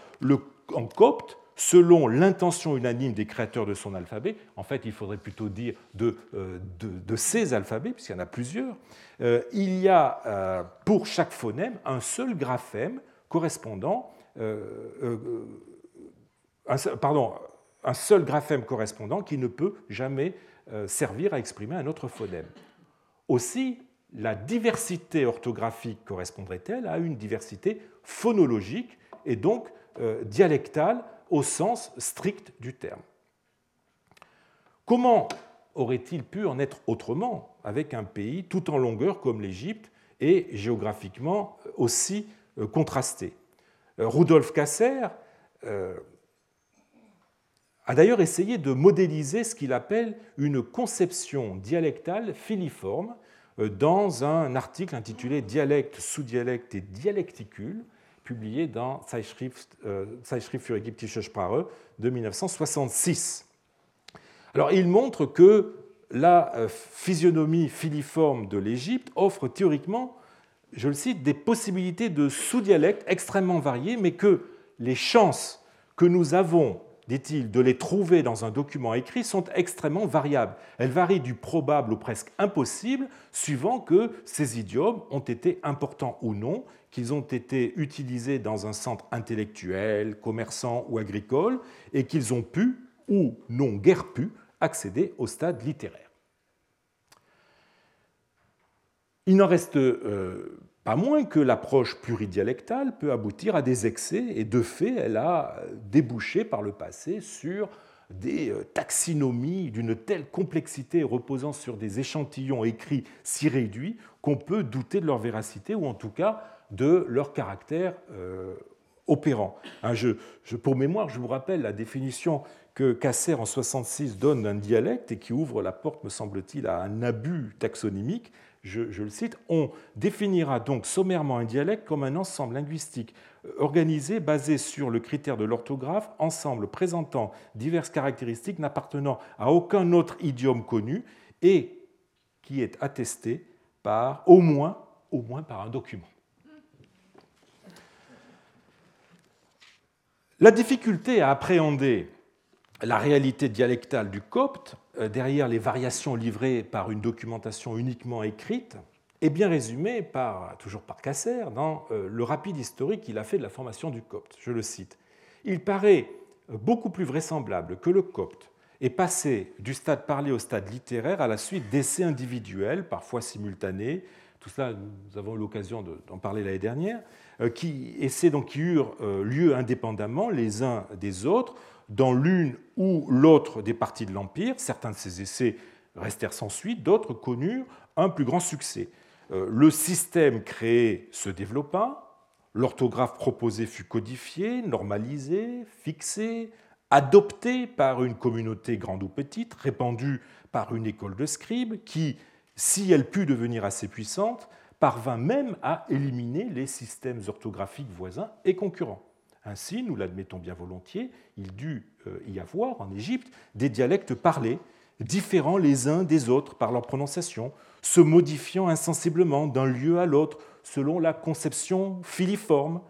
en copte, selon l'intention unanime des créateurs de son alphabet, en fait il faudrait plutôt dire de, euh, de, ces alphabets, puisqu'il y en a plusieurs, il y a pour chaque phonème un seul graphème correspondant un, seul graphème correspondant qui ne peut jamais euh, servir à exprimer un autre phonème. Aussi, la diversité orthographique correspondrait-elle à une diversité phonologique et donc euh, dialectale au sens strict du terme? Comment aurait-il pu en être autrement avec un pays tout en longueur comme l'Égypte et géographiquement aussi contrasté? Rudolf Kasser a d'ailleurs essayé de modéliser ce qu'il appelle une conception dialectale filiforme dans un article intitulé Dialecte, sous-dialecte et dialecticule, publié dans Zeitschrift, euh, Zeitschrift für ägyptische Sprache de 1966. Alors, il montre que la euh, physionomie filiforme de l'Égypte offre théoriquement, je le cite, des possibilités de sous-dialectes extrêmement variées, mais que les chances que nous avons dit-il, de les trouver dans un document écrit sont extrêmement variables. Elles varient du probable au presque impossible, suivant que ces idiomes ont été importants ou non, qu'ils ont été utilisés dans un centre intellectuel, commerçant ou agricole, et qu'ils ont pu, ou non guère pu, accéder au stade littéraire. Il n'en reste euh, pas moins que l'approche pluridialectale peut aboutir à des excès, et de fait, elle a débouché par le passé sur des euh, taxinomies d'une telle complexité reposant sur des échantillons écrits si réduits qu'on peut douter de leur véracité ou en tout cas de leur caractère euh, opérant. Hein, pour mémoire, je vous rappelle la définition que Casser en 66 donne d'un dialecte et qui ouvre la porte, me semble-t-il, à un abus taxonymique je, le cite, on définira donc sommairement un dialecte comme un ensemble linguistique euh, organisé basé sur le critère de l'orthographe, ensemble présentant diverses caractéristiques n'appartenant à aucun autre idiome connu et qui est attesté par au moins, au moins par un document. La difficulté à appréhender la réalité dialectale du copte, euh, derrière les variations livrées par une documentation uniquement écrite, est bien résumée par, toujours par Casser dans euh, le rapide historique qu'il a fait de la formation du copte. Je le cite. Il paraît beaucoup plus vraisemblable que le copte ait passé du stade parlé au stade littéraire à la suite d'essais individuels, parfois simultanés, tout cela, nous avons eu l'occasion d'en parler l'année dernière, euh, qui essaient donc qui eurent lieu indépendamment les uns des autres, dans l'une ou l'autre des parties de l'Empire. Certains de ces essais restèrent sans suite, d'autres connurent un plus grand succès. Euh, le système créé se développa, l'orthographe proposée fut codifiée, normalisée, fixée, adoptée par une communauté grande ou petite, répandue par une école de scribes qui, si elle put devenir assez puissante, parvint même à éliminer les systèmes orthographiques voisins et concurrents. Ainsi, nous l'admettons bien volontiers, il dut euh, y avoir en Égypte des dialectes parlés, différents les uns des autres par leur prononciation, se modifiant insensiblement d'un lieu à l'autre selon la conception filiforme.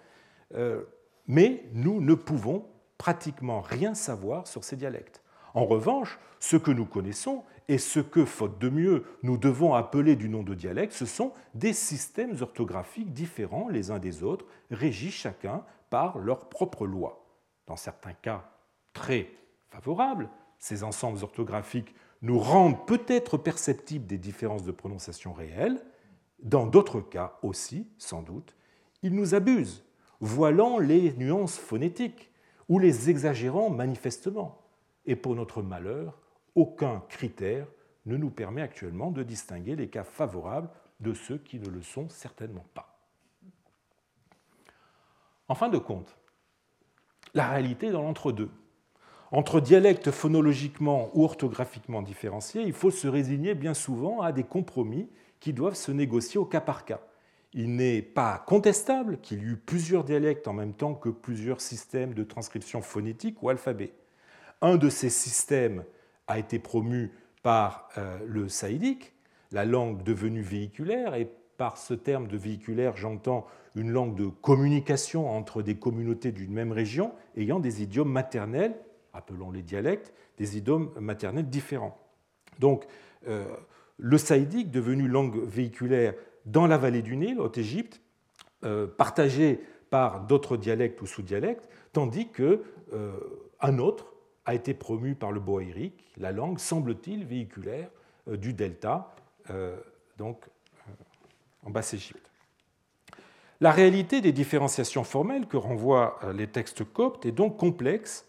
Euh, mais nous ne pouvons pratiquement rien savoir sur ces dialectes. En revanche, ce que nous connaissons et ce que, faute de mieux, nous devons appeler du nom de dialecte, ce sont des systèmes orthographiques différents les uns des autres, régis chacun par leurs propres lois. Dans certains cas très favorables, ces ensembles orthographiques nous rendent peut-être perceptibles des différences de prononciation réelles. Dans d'autres cas aussi, sans doute, ils nous abusent, voilant les nuances phonétiques ou les exagérant manifestement. Et pour notre malheur, aucun critère ne nous permet actuellement de distinguer les cas favorables de ceux qui ne le sont certainement pas. En fin de compte, la réalité est dans l'entre-deux. Entre dialectes phonologiquement ou orthographiquement différenciés, il faut se résigner bien souvent à des compromis qui doivent se négocier au cas par cas. Il n'est pas contestable qu'il y eut plusieurs dialectes en même temps que plusieurs systèmes de transcription phonétique ou alphabet. Un de ces systèmes a été promu par euh, le saïdique, la langue devenue véhiculaire, et par ce terme de véhiculaire, j'entends une langue de communication entre des communautés d'une même région ayant des idiomes maternels, appelons les dialectes, des idiomes maternels différents. Donc, euh, le saïdique, devenu langue véhiculaire dans la vallée du Nil, haute Égypte, euh, partagé par d'autres dialectes ou sous-dialectes, tandis que un autre a été promu par le boaïrique, la langue, semble-t-il, véhiculaire du delta, donc en Basse-Égypte. La réalité des différenciations formelles que renvoient euh, les textes coptes est donc complexe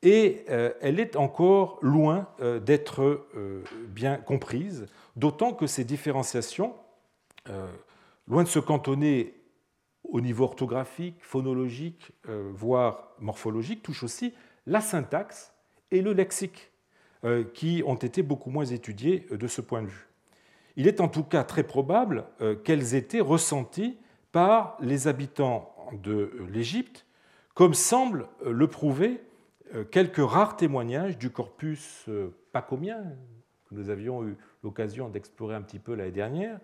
et elle est encore loin d'être bien comprise, d'autant que ces différenciations, loin de se cantonner au niveau orthographique, phonologique, voire morphologique, touchent aussi la syntaxe et le lexique, qui ont été beaucoup moins étudiés de ce point de vue. Il est en tout cas très probable euh, qu'elles étaient ressenties par les habitants de l'Égypte, comme semblent euh, le prouver euh, quelques rares témoignages du corpus pacomien, que nous avions eu l'occasion d'explorer un petit peu l'année dernière,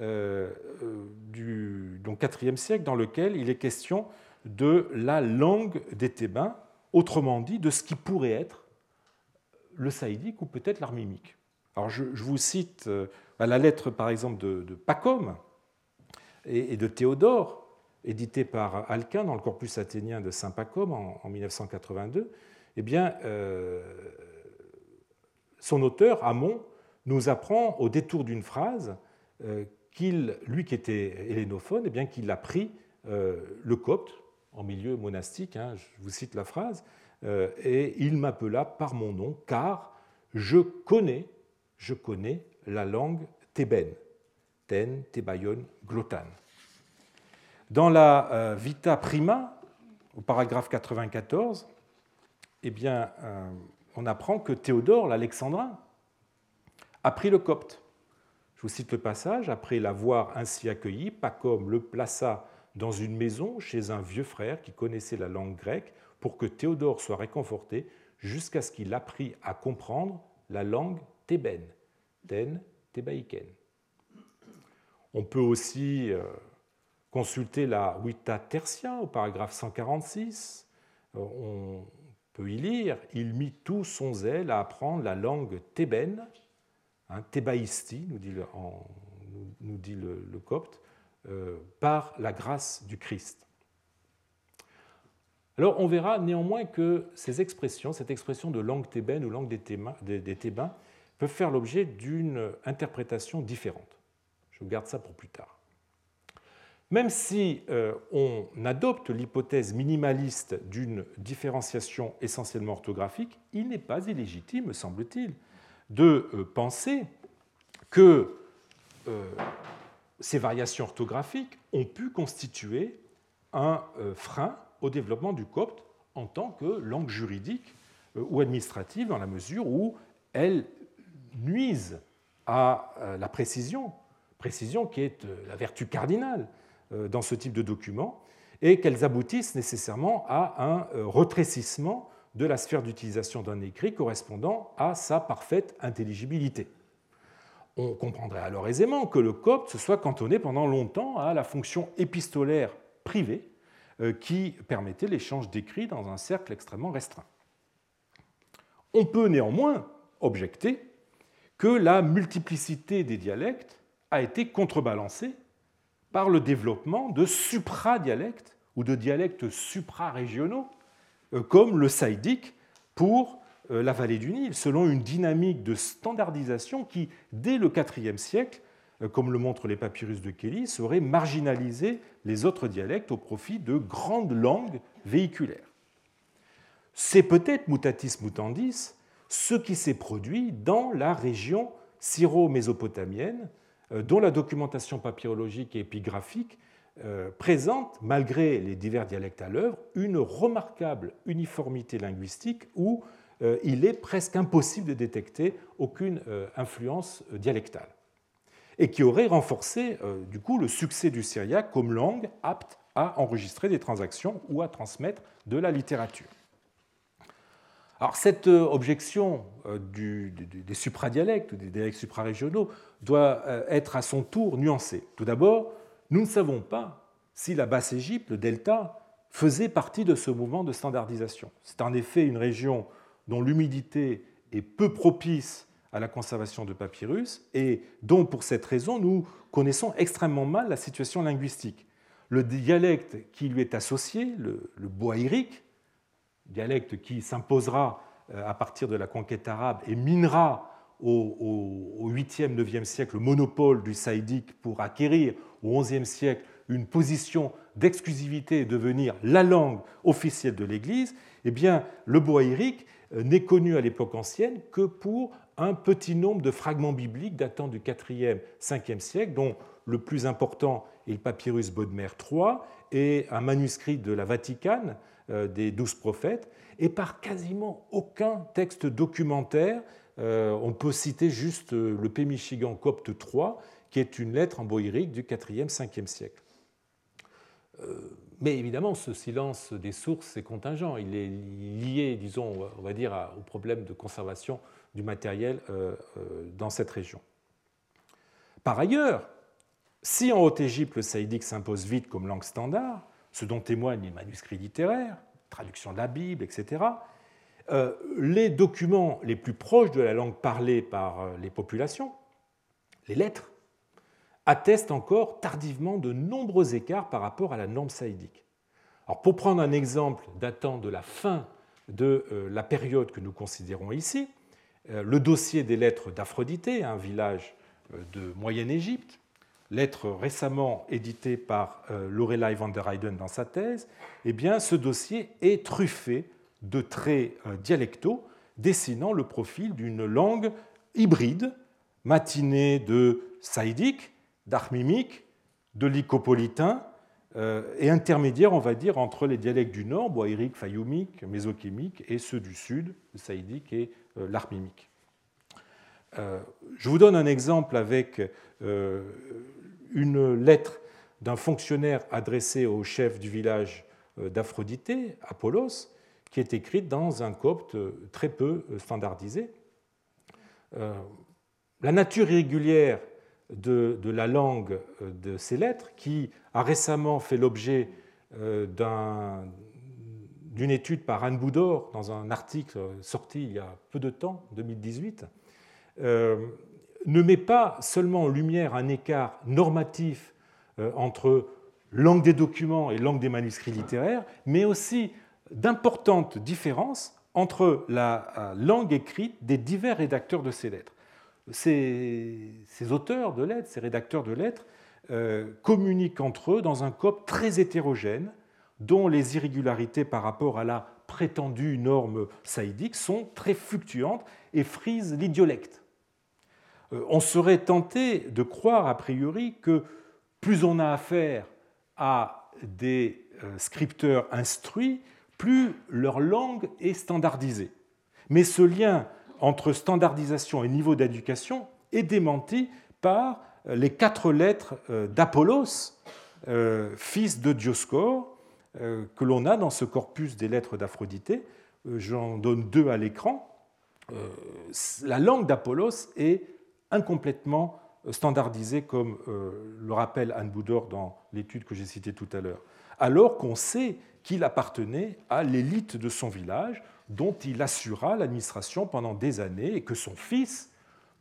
du IVe siècle, dans lequel il est question de la langue des Thébains, autrement dit de ce qui pourrait être le saïdique ou peut-être l'armimique. Alors je, vous cite la lettre, par exemple, de, Pacôme et, de Théodore, éditée par Alcuin dans le corpus athénien de Saint Pacôme en, 1982, eh bien, euh, son auteur, Amon, nous apprend au détour d'une phrase euh, qu'il, lui qui était hélénophone, eh bien, qu'il a pris euh, le copte en milieu monastique, hein, je vous cite la phrase, et il m'appela par mon nom, car je connais, je connais la langue thébaine, ten, thébaïon, glotan. Dans la euh, Vita Prima, au paragraphe 94, eh bien, euh, on apprend que Théodore l'Alexandrin a pris le copte. Je vous cite le passage. Après l'avoir ainsi accueilli, Pacom le plaça dans une maison chez un vieux frère qui connaissait la langue grecque pour que Théodore soit réconforté jusqu'à ce qu'il apprît à comprendre la langue thébaine, ten, on peut aussi euh, consulter la Vita Tertia au paragraphe 146. Euh, on peut y lire Il mit tout son zèle à apprendre la langue thébaine, hein, thébaïsti, nous dit le, nous dit le, copte, euh, par la grâce du Christ. Alors on verra néanmoins que ces expressions, cette expression de langue thébaine ou langue des Thébains, peuvent faire l'objet d'une interprétation différente. Je garde ça pour plus tard. Même si euh, on adopte l'hypothèse minimaliste d'une différenciation essentiellement orthographique, il n'est pas illégitime, me semble-t-il, de euh, penser que euh, ces variations orthographiques ont pu constituer un frein au développement du copte en tant que langue juridique ou administrative, dans la mesure où elles nuisent à euh, la précision, précision qui est euh, la vertu cardinale euh, dans ce type de document, et qu'elles aboutissent nécessairement à un retrécissement de la sphère d'utilisation d'un écrit correspondant à sa parfaite intelligibilité. On comprendrait alors aisément que le copte se soit cantonné pendant longtemps à la fonction épistolaire privée qui permettait l'échange d'écrits dans un cercle extrêmement restreint. On peut néanmoins objecter que la multiplicité des dialectes a été contrebalancée par le développement de supradialectes ou de dialectes suprarégionaux, euh, comme le saïdique pour euh, la vallée du Nil, selon une dynamique de standardisation qui, dès le IVe siècle, euh, comme le montrent les papyrus de Kelly, aurait marginalisé les autres dialectes au profit de grandes langues véhiculaires. C'est peut-être mutatis mutandis ce qui s'est produit dans la région syro-mésopotamienne, euh, dont la documentation papyrologique et épigraphique euh, présente, malgré les divers dialectes à l'œuvre, une remarquable uniformité linguistique où euh, il est presque impossible de détecter aucune influence dialectale, et qui aurait renforcé du coup le succès du syriaque comme langue apte à enregistrer des transactions ou à transmettre de la littérature. Alors cette euh, objection euh, des supradialectes ou des dialectes suprarégionaux doit euh, être à son tour nuancée. Tout d'abord, nous ne savons pas si la Basse-Égypte, le delta, faisait partie de ce mouvement de standardisation. C'est en effet une région dont l'humidité est peu propice à la conservation de papyrus et dont, pour cette raison, nous connaissons extrêmement mal la situation linguistique. Le dialecte qui lui est associé, le, le dialecte qui s'imposera euh, à partir de la conquête arabe et minera au 8e, 9e siècle le monopole du saïdique pour acquérir au 11e siècle une position d'exclusivité et devenir la langue officielle de l'Église, eh bien, le boaïrique euh, n'est connu à l'époque ancienne que pour un petit nombre de fragments bibliques datant du 4e, 5e siècle, dont le plus important est le papyrus Bodmer III et un manuscrit de la Vaticane euh, des douze prophètes, et par quasiment aucun texte documentaire. Euh, on peut citer juste le P. Michigan copte III, qui est une lettre en boïrique du 4e, 5e siècle. Mais évidemment, ce silence des sources est contingent. Il est lié, disons, on va dire, au problème de conservation du matériel euh, euh, dans cette région. Par ailleurs, si en Haute-Égypte le saïdique s'impose vite comme langue standard, ce dont témoignent les manuscrits littéraires, traduction de la Bible, etc., euh, les documents les plus proches de la langue parlée par les populations, les lettres, attestent encore tardivement de nombreux écarts par rapport à la norme saïdique. Alors, pour prendre un exemple datant de la fin de la période que nous considérons ici, le dossier des lettres d'Aphrodité, un village euh, de Moyenne-Égypte, lettre récemment éditée par Lorelei van der Heyden dans sa thèse, eh bien, ce dossier est truffé de traits dialectaux dessinant le profil d'une langue hybride, matinée de saïdique, d'armimique, de lycopolitain euh, et intermédiaire, on va dire, entre les dialectes du nord, boaïrique, fayoumique, mésochémique, et ceux du sud, saïdique et euh, l'armimique. Euh, je vous donne un exemple avec une lettre d'un fonctionnaire adressé au chef du village d'Aphrodité, Apollos, qui est écrite dans un copte très peu standardisé. La nature irrégulière de, la langue euh, de ces lettres, qui a récemment fait l'objet euh, d'une étude par Anne Boudor dans un article sorti il y a peu de temps, 2018, euh, ne met pas seulement en lumière un écart normatif entre langue des documents et langue des manuscrits littéraires, mais aussi d'importantes différences entre la langue écrite des divers rédacteurs de ces lettres. Ces, auteurs de lettres, ces rédacteurs de lettres, euh, communiquent entre eux dans un copte très hétérogène, dont les irrégularités par rapport à la prétendue norme saïdique sont très fluctuantes et frisent l'idiolecte. Euh, on serait tenté de croire a priori que plus on a affaire à des euh, scripteurs instruits, plus leur langue est standardisée. Mais ce lien entre standardisation et niveau d'éducation est démenti par les quatre lettres euh, d'Apollos, fils de Dioscore, que l'on a dans ce corpus des lettres d'Aphrodité. J'en donne deux à l'écran. La langue d'Apollos est incomplètement standardisée, comme le rappelle Anne Boudor dans l'étude que j'ai citée tout à l'heure, alors qu'on sait qu'il appartenait à l'élite de son village, dont il assura l'administration pendant des années et que son fils,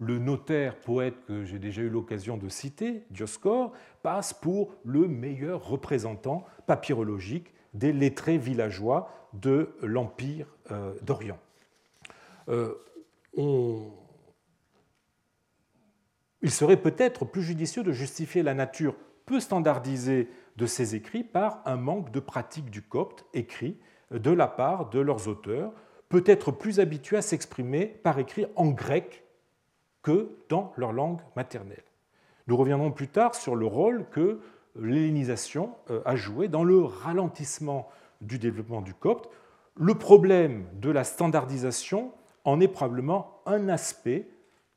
le notaire poète que j'ai déjà eu l'occasion de citer, Dioscore, passe pour le meilleur représentant papyrologique des lettrés villageois de l'Empire euh, d'Orient. Euh, il serait peut-être plus judicieux de justifier la nature peu standardisée de ces écrits par un manque de pratique du copte écrit de la part de leurs auteurs, peut-être plus habitués à s'exprimer par écrit en grec que dans leur langue maternelle. Nous reviendrons plus tard sur le rôle que l'hellénisation euh, a joué dans le ralentissement du développement du copte. Le problème de la standardisation en est probablement un aspect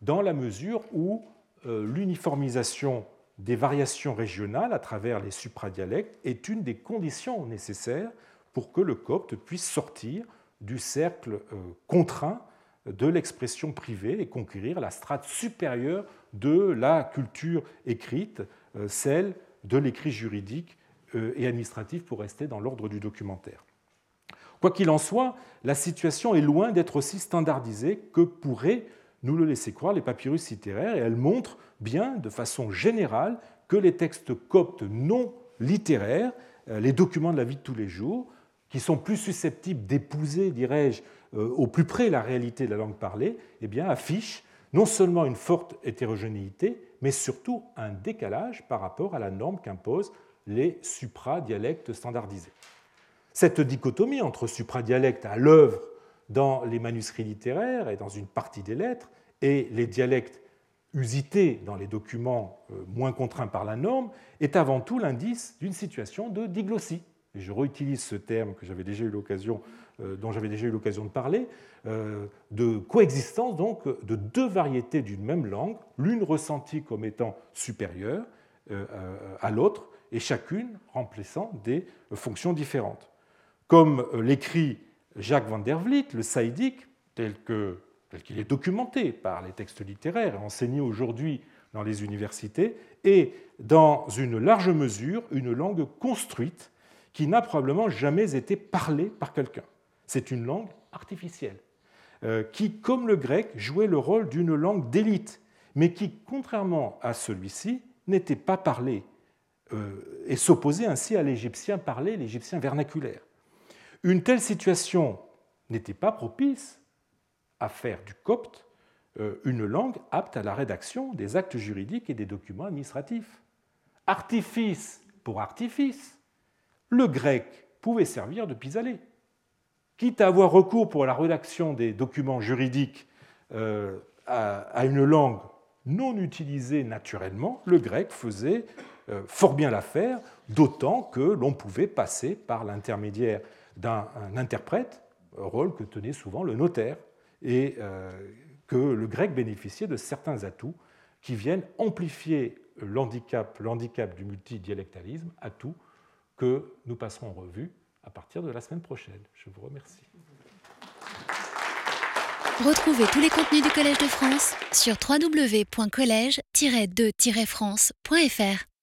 dans la mesure où euh, l'uniformisation des variations régionales à travers les supradialectes est une des conditions nécessaires pour que le copte puisse sortir du cercle euh, contraint de l'expression privée et conquérir la strate supérieure de la culture écrite, euh, celle de l'écrit juridique euh, et administratif pour rester dans l'ordre du documentaire. Quoi qu'il en soit, la situation est loin d'être aussi standardisée que pourraient nous le laisser croire les papyrus littéraires, et elle montre bien, de façon générale, que les textes coptes non littéraires, les documents de la vie de tous les jours, qui sont plus susceptibles d'épouser, dirais-je, euh, au plus près la réalité de la langue parlée, eh bien, affichent non seulement une forte hétérogénéité, mais surtout un décalage par rapport à la norme qu'impose les supradialectes standardisés. Cette dichotomie entre supradialectes à l'œuvre dans les manuscrits littéraires et dans une partie des lettres et les dialectes usités dans les documents euh, moins contraints par la norme est avant tout l'indice d'une situation de diglossie. Et je réutilise ce terme que j'avais déjà eu l'occasion, euh, dont j'avais déjà eu l'occasion de parler, euh, de coexistence donc de deux variétés d'une même langue, l'une ressentie comme étant supérieure à l'autre, et chacune remplissant des fonctions différentes. Comme l'écrit Jacques van der Vliet, le saïdique, tel que tel qu'il est documenté par les textes littéraires et enseigné aujourd'hui dans les universités, est dans une large mesure une langue construite qui n'a probablement jamais été parlée par quelqu'un. C'est une langue artificielle, euh, qui, comme le grec, jouait le rôle d'une langue d'élite, mais qui, contrairement à celui-ci, n'était pas parlée euh, et s'opposait ainsi à l'égyptien parlé, l'égyptien vernaculaire. Une telle situation n'était pas propice à faire du copte euh, une langue apte à la rédaction des actes juridiques et des documents administratifs. Artifice pour artifice, le grec pouvait servir de pis-aller. Quitte à avoir recours pour la rédaction des documents juridiques euh, à une langue non utilisée naturellement, le grec faisait euh, fort bien l'affaire, d'autant que l'on pouvait passer par l'intermédiaire d'un interprète, rôle que tenait souvent le notaire, et euh, que le grec bénéficiait de certains atouts qui viennent amplifier l'handicap, l'handicap du multidialectalisme, atout que nous passerons en revue à partir de la semaine prochaine. Je vous remercie. Retrouvez tous les contenus du Collège de France sur www.colège-2-france.fr.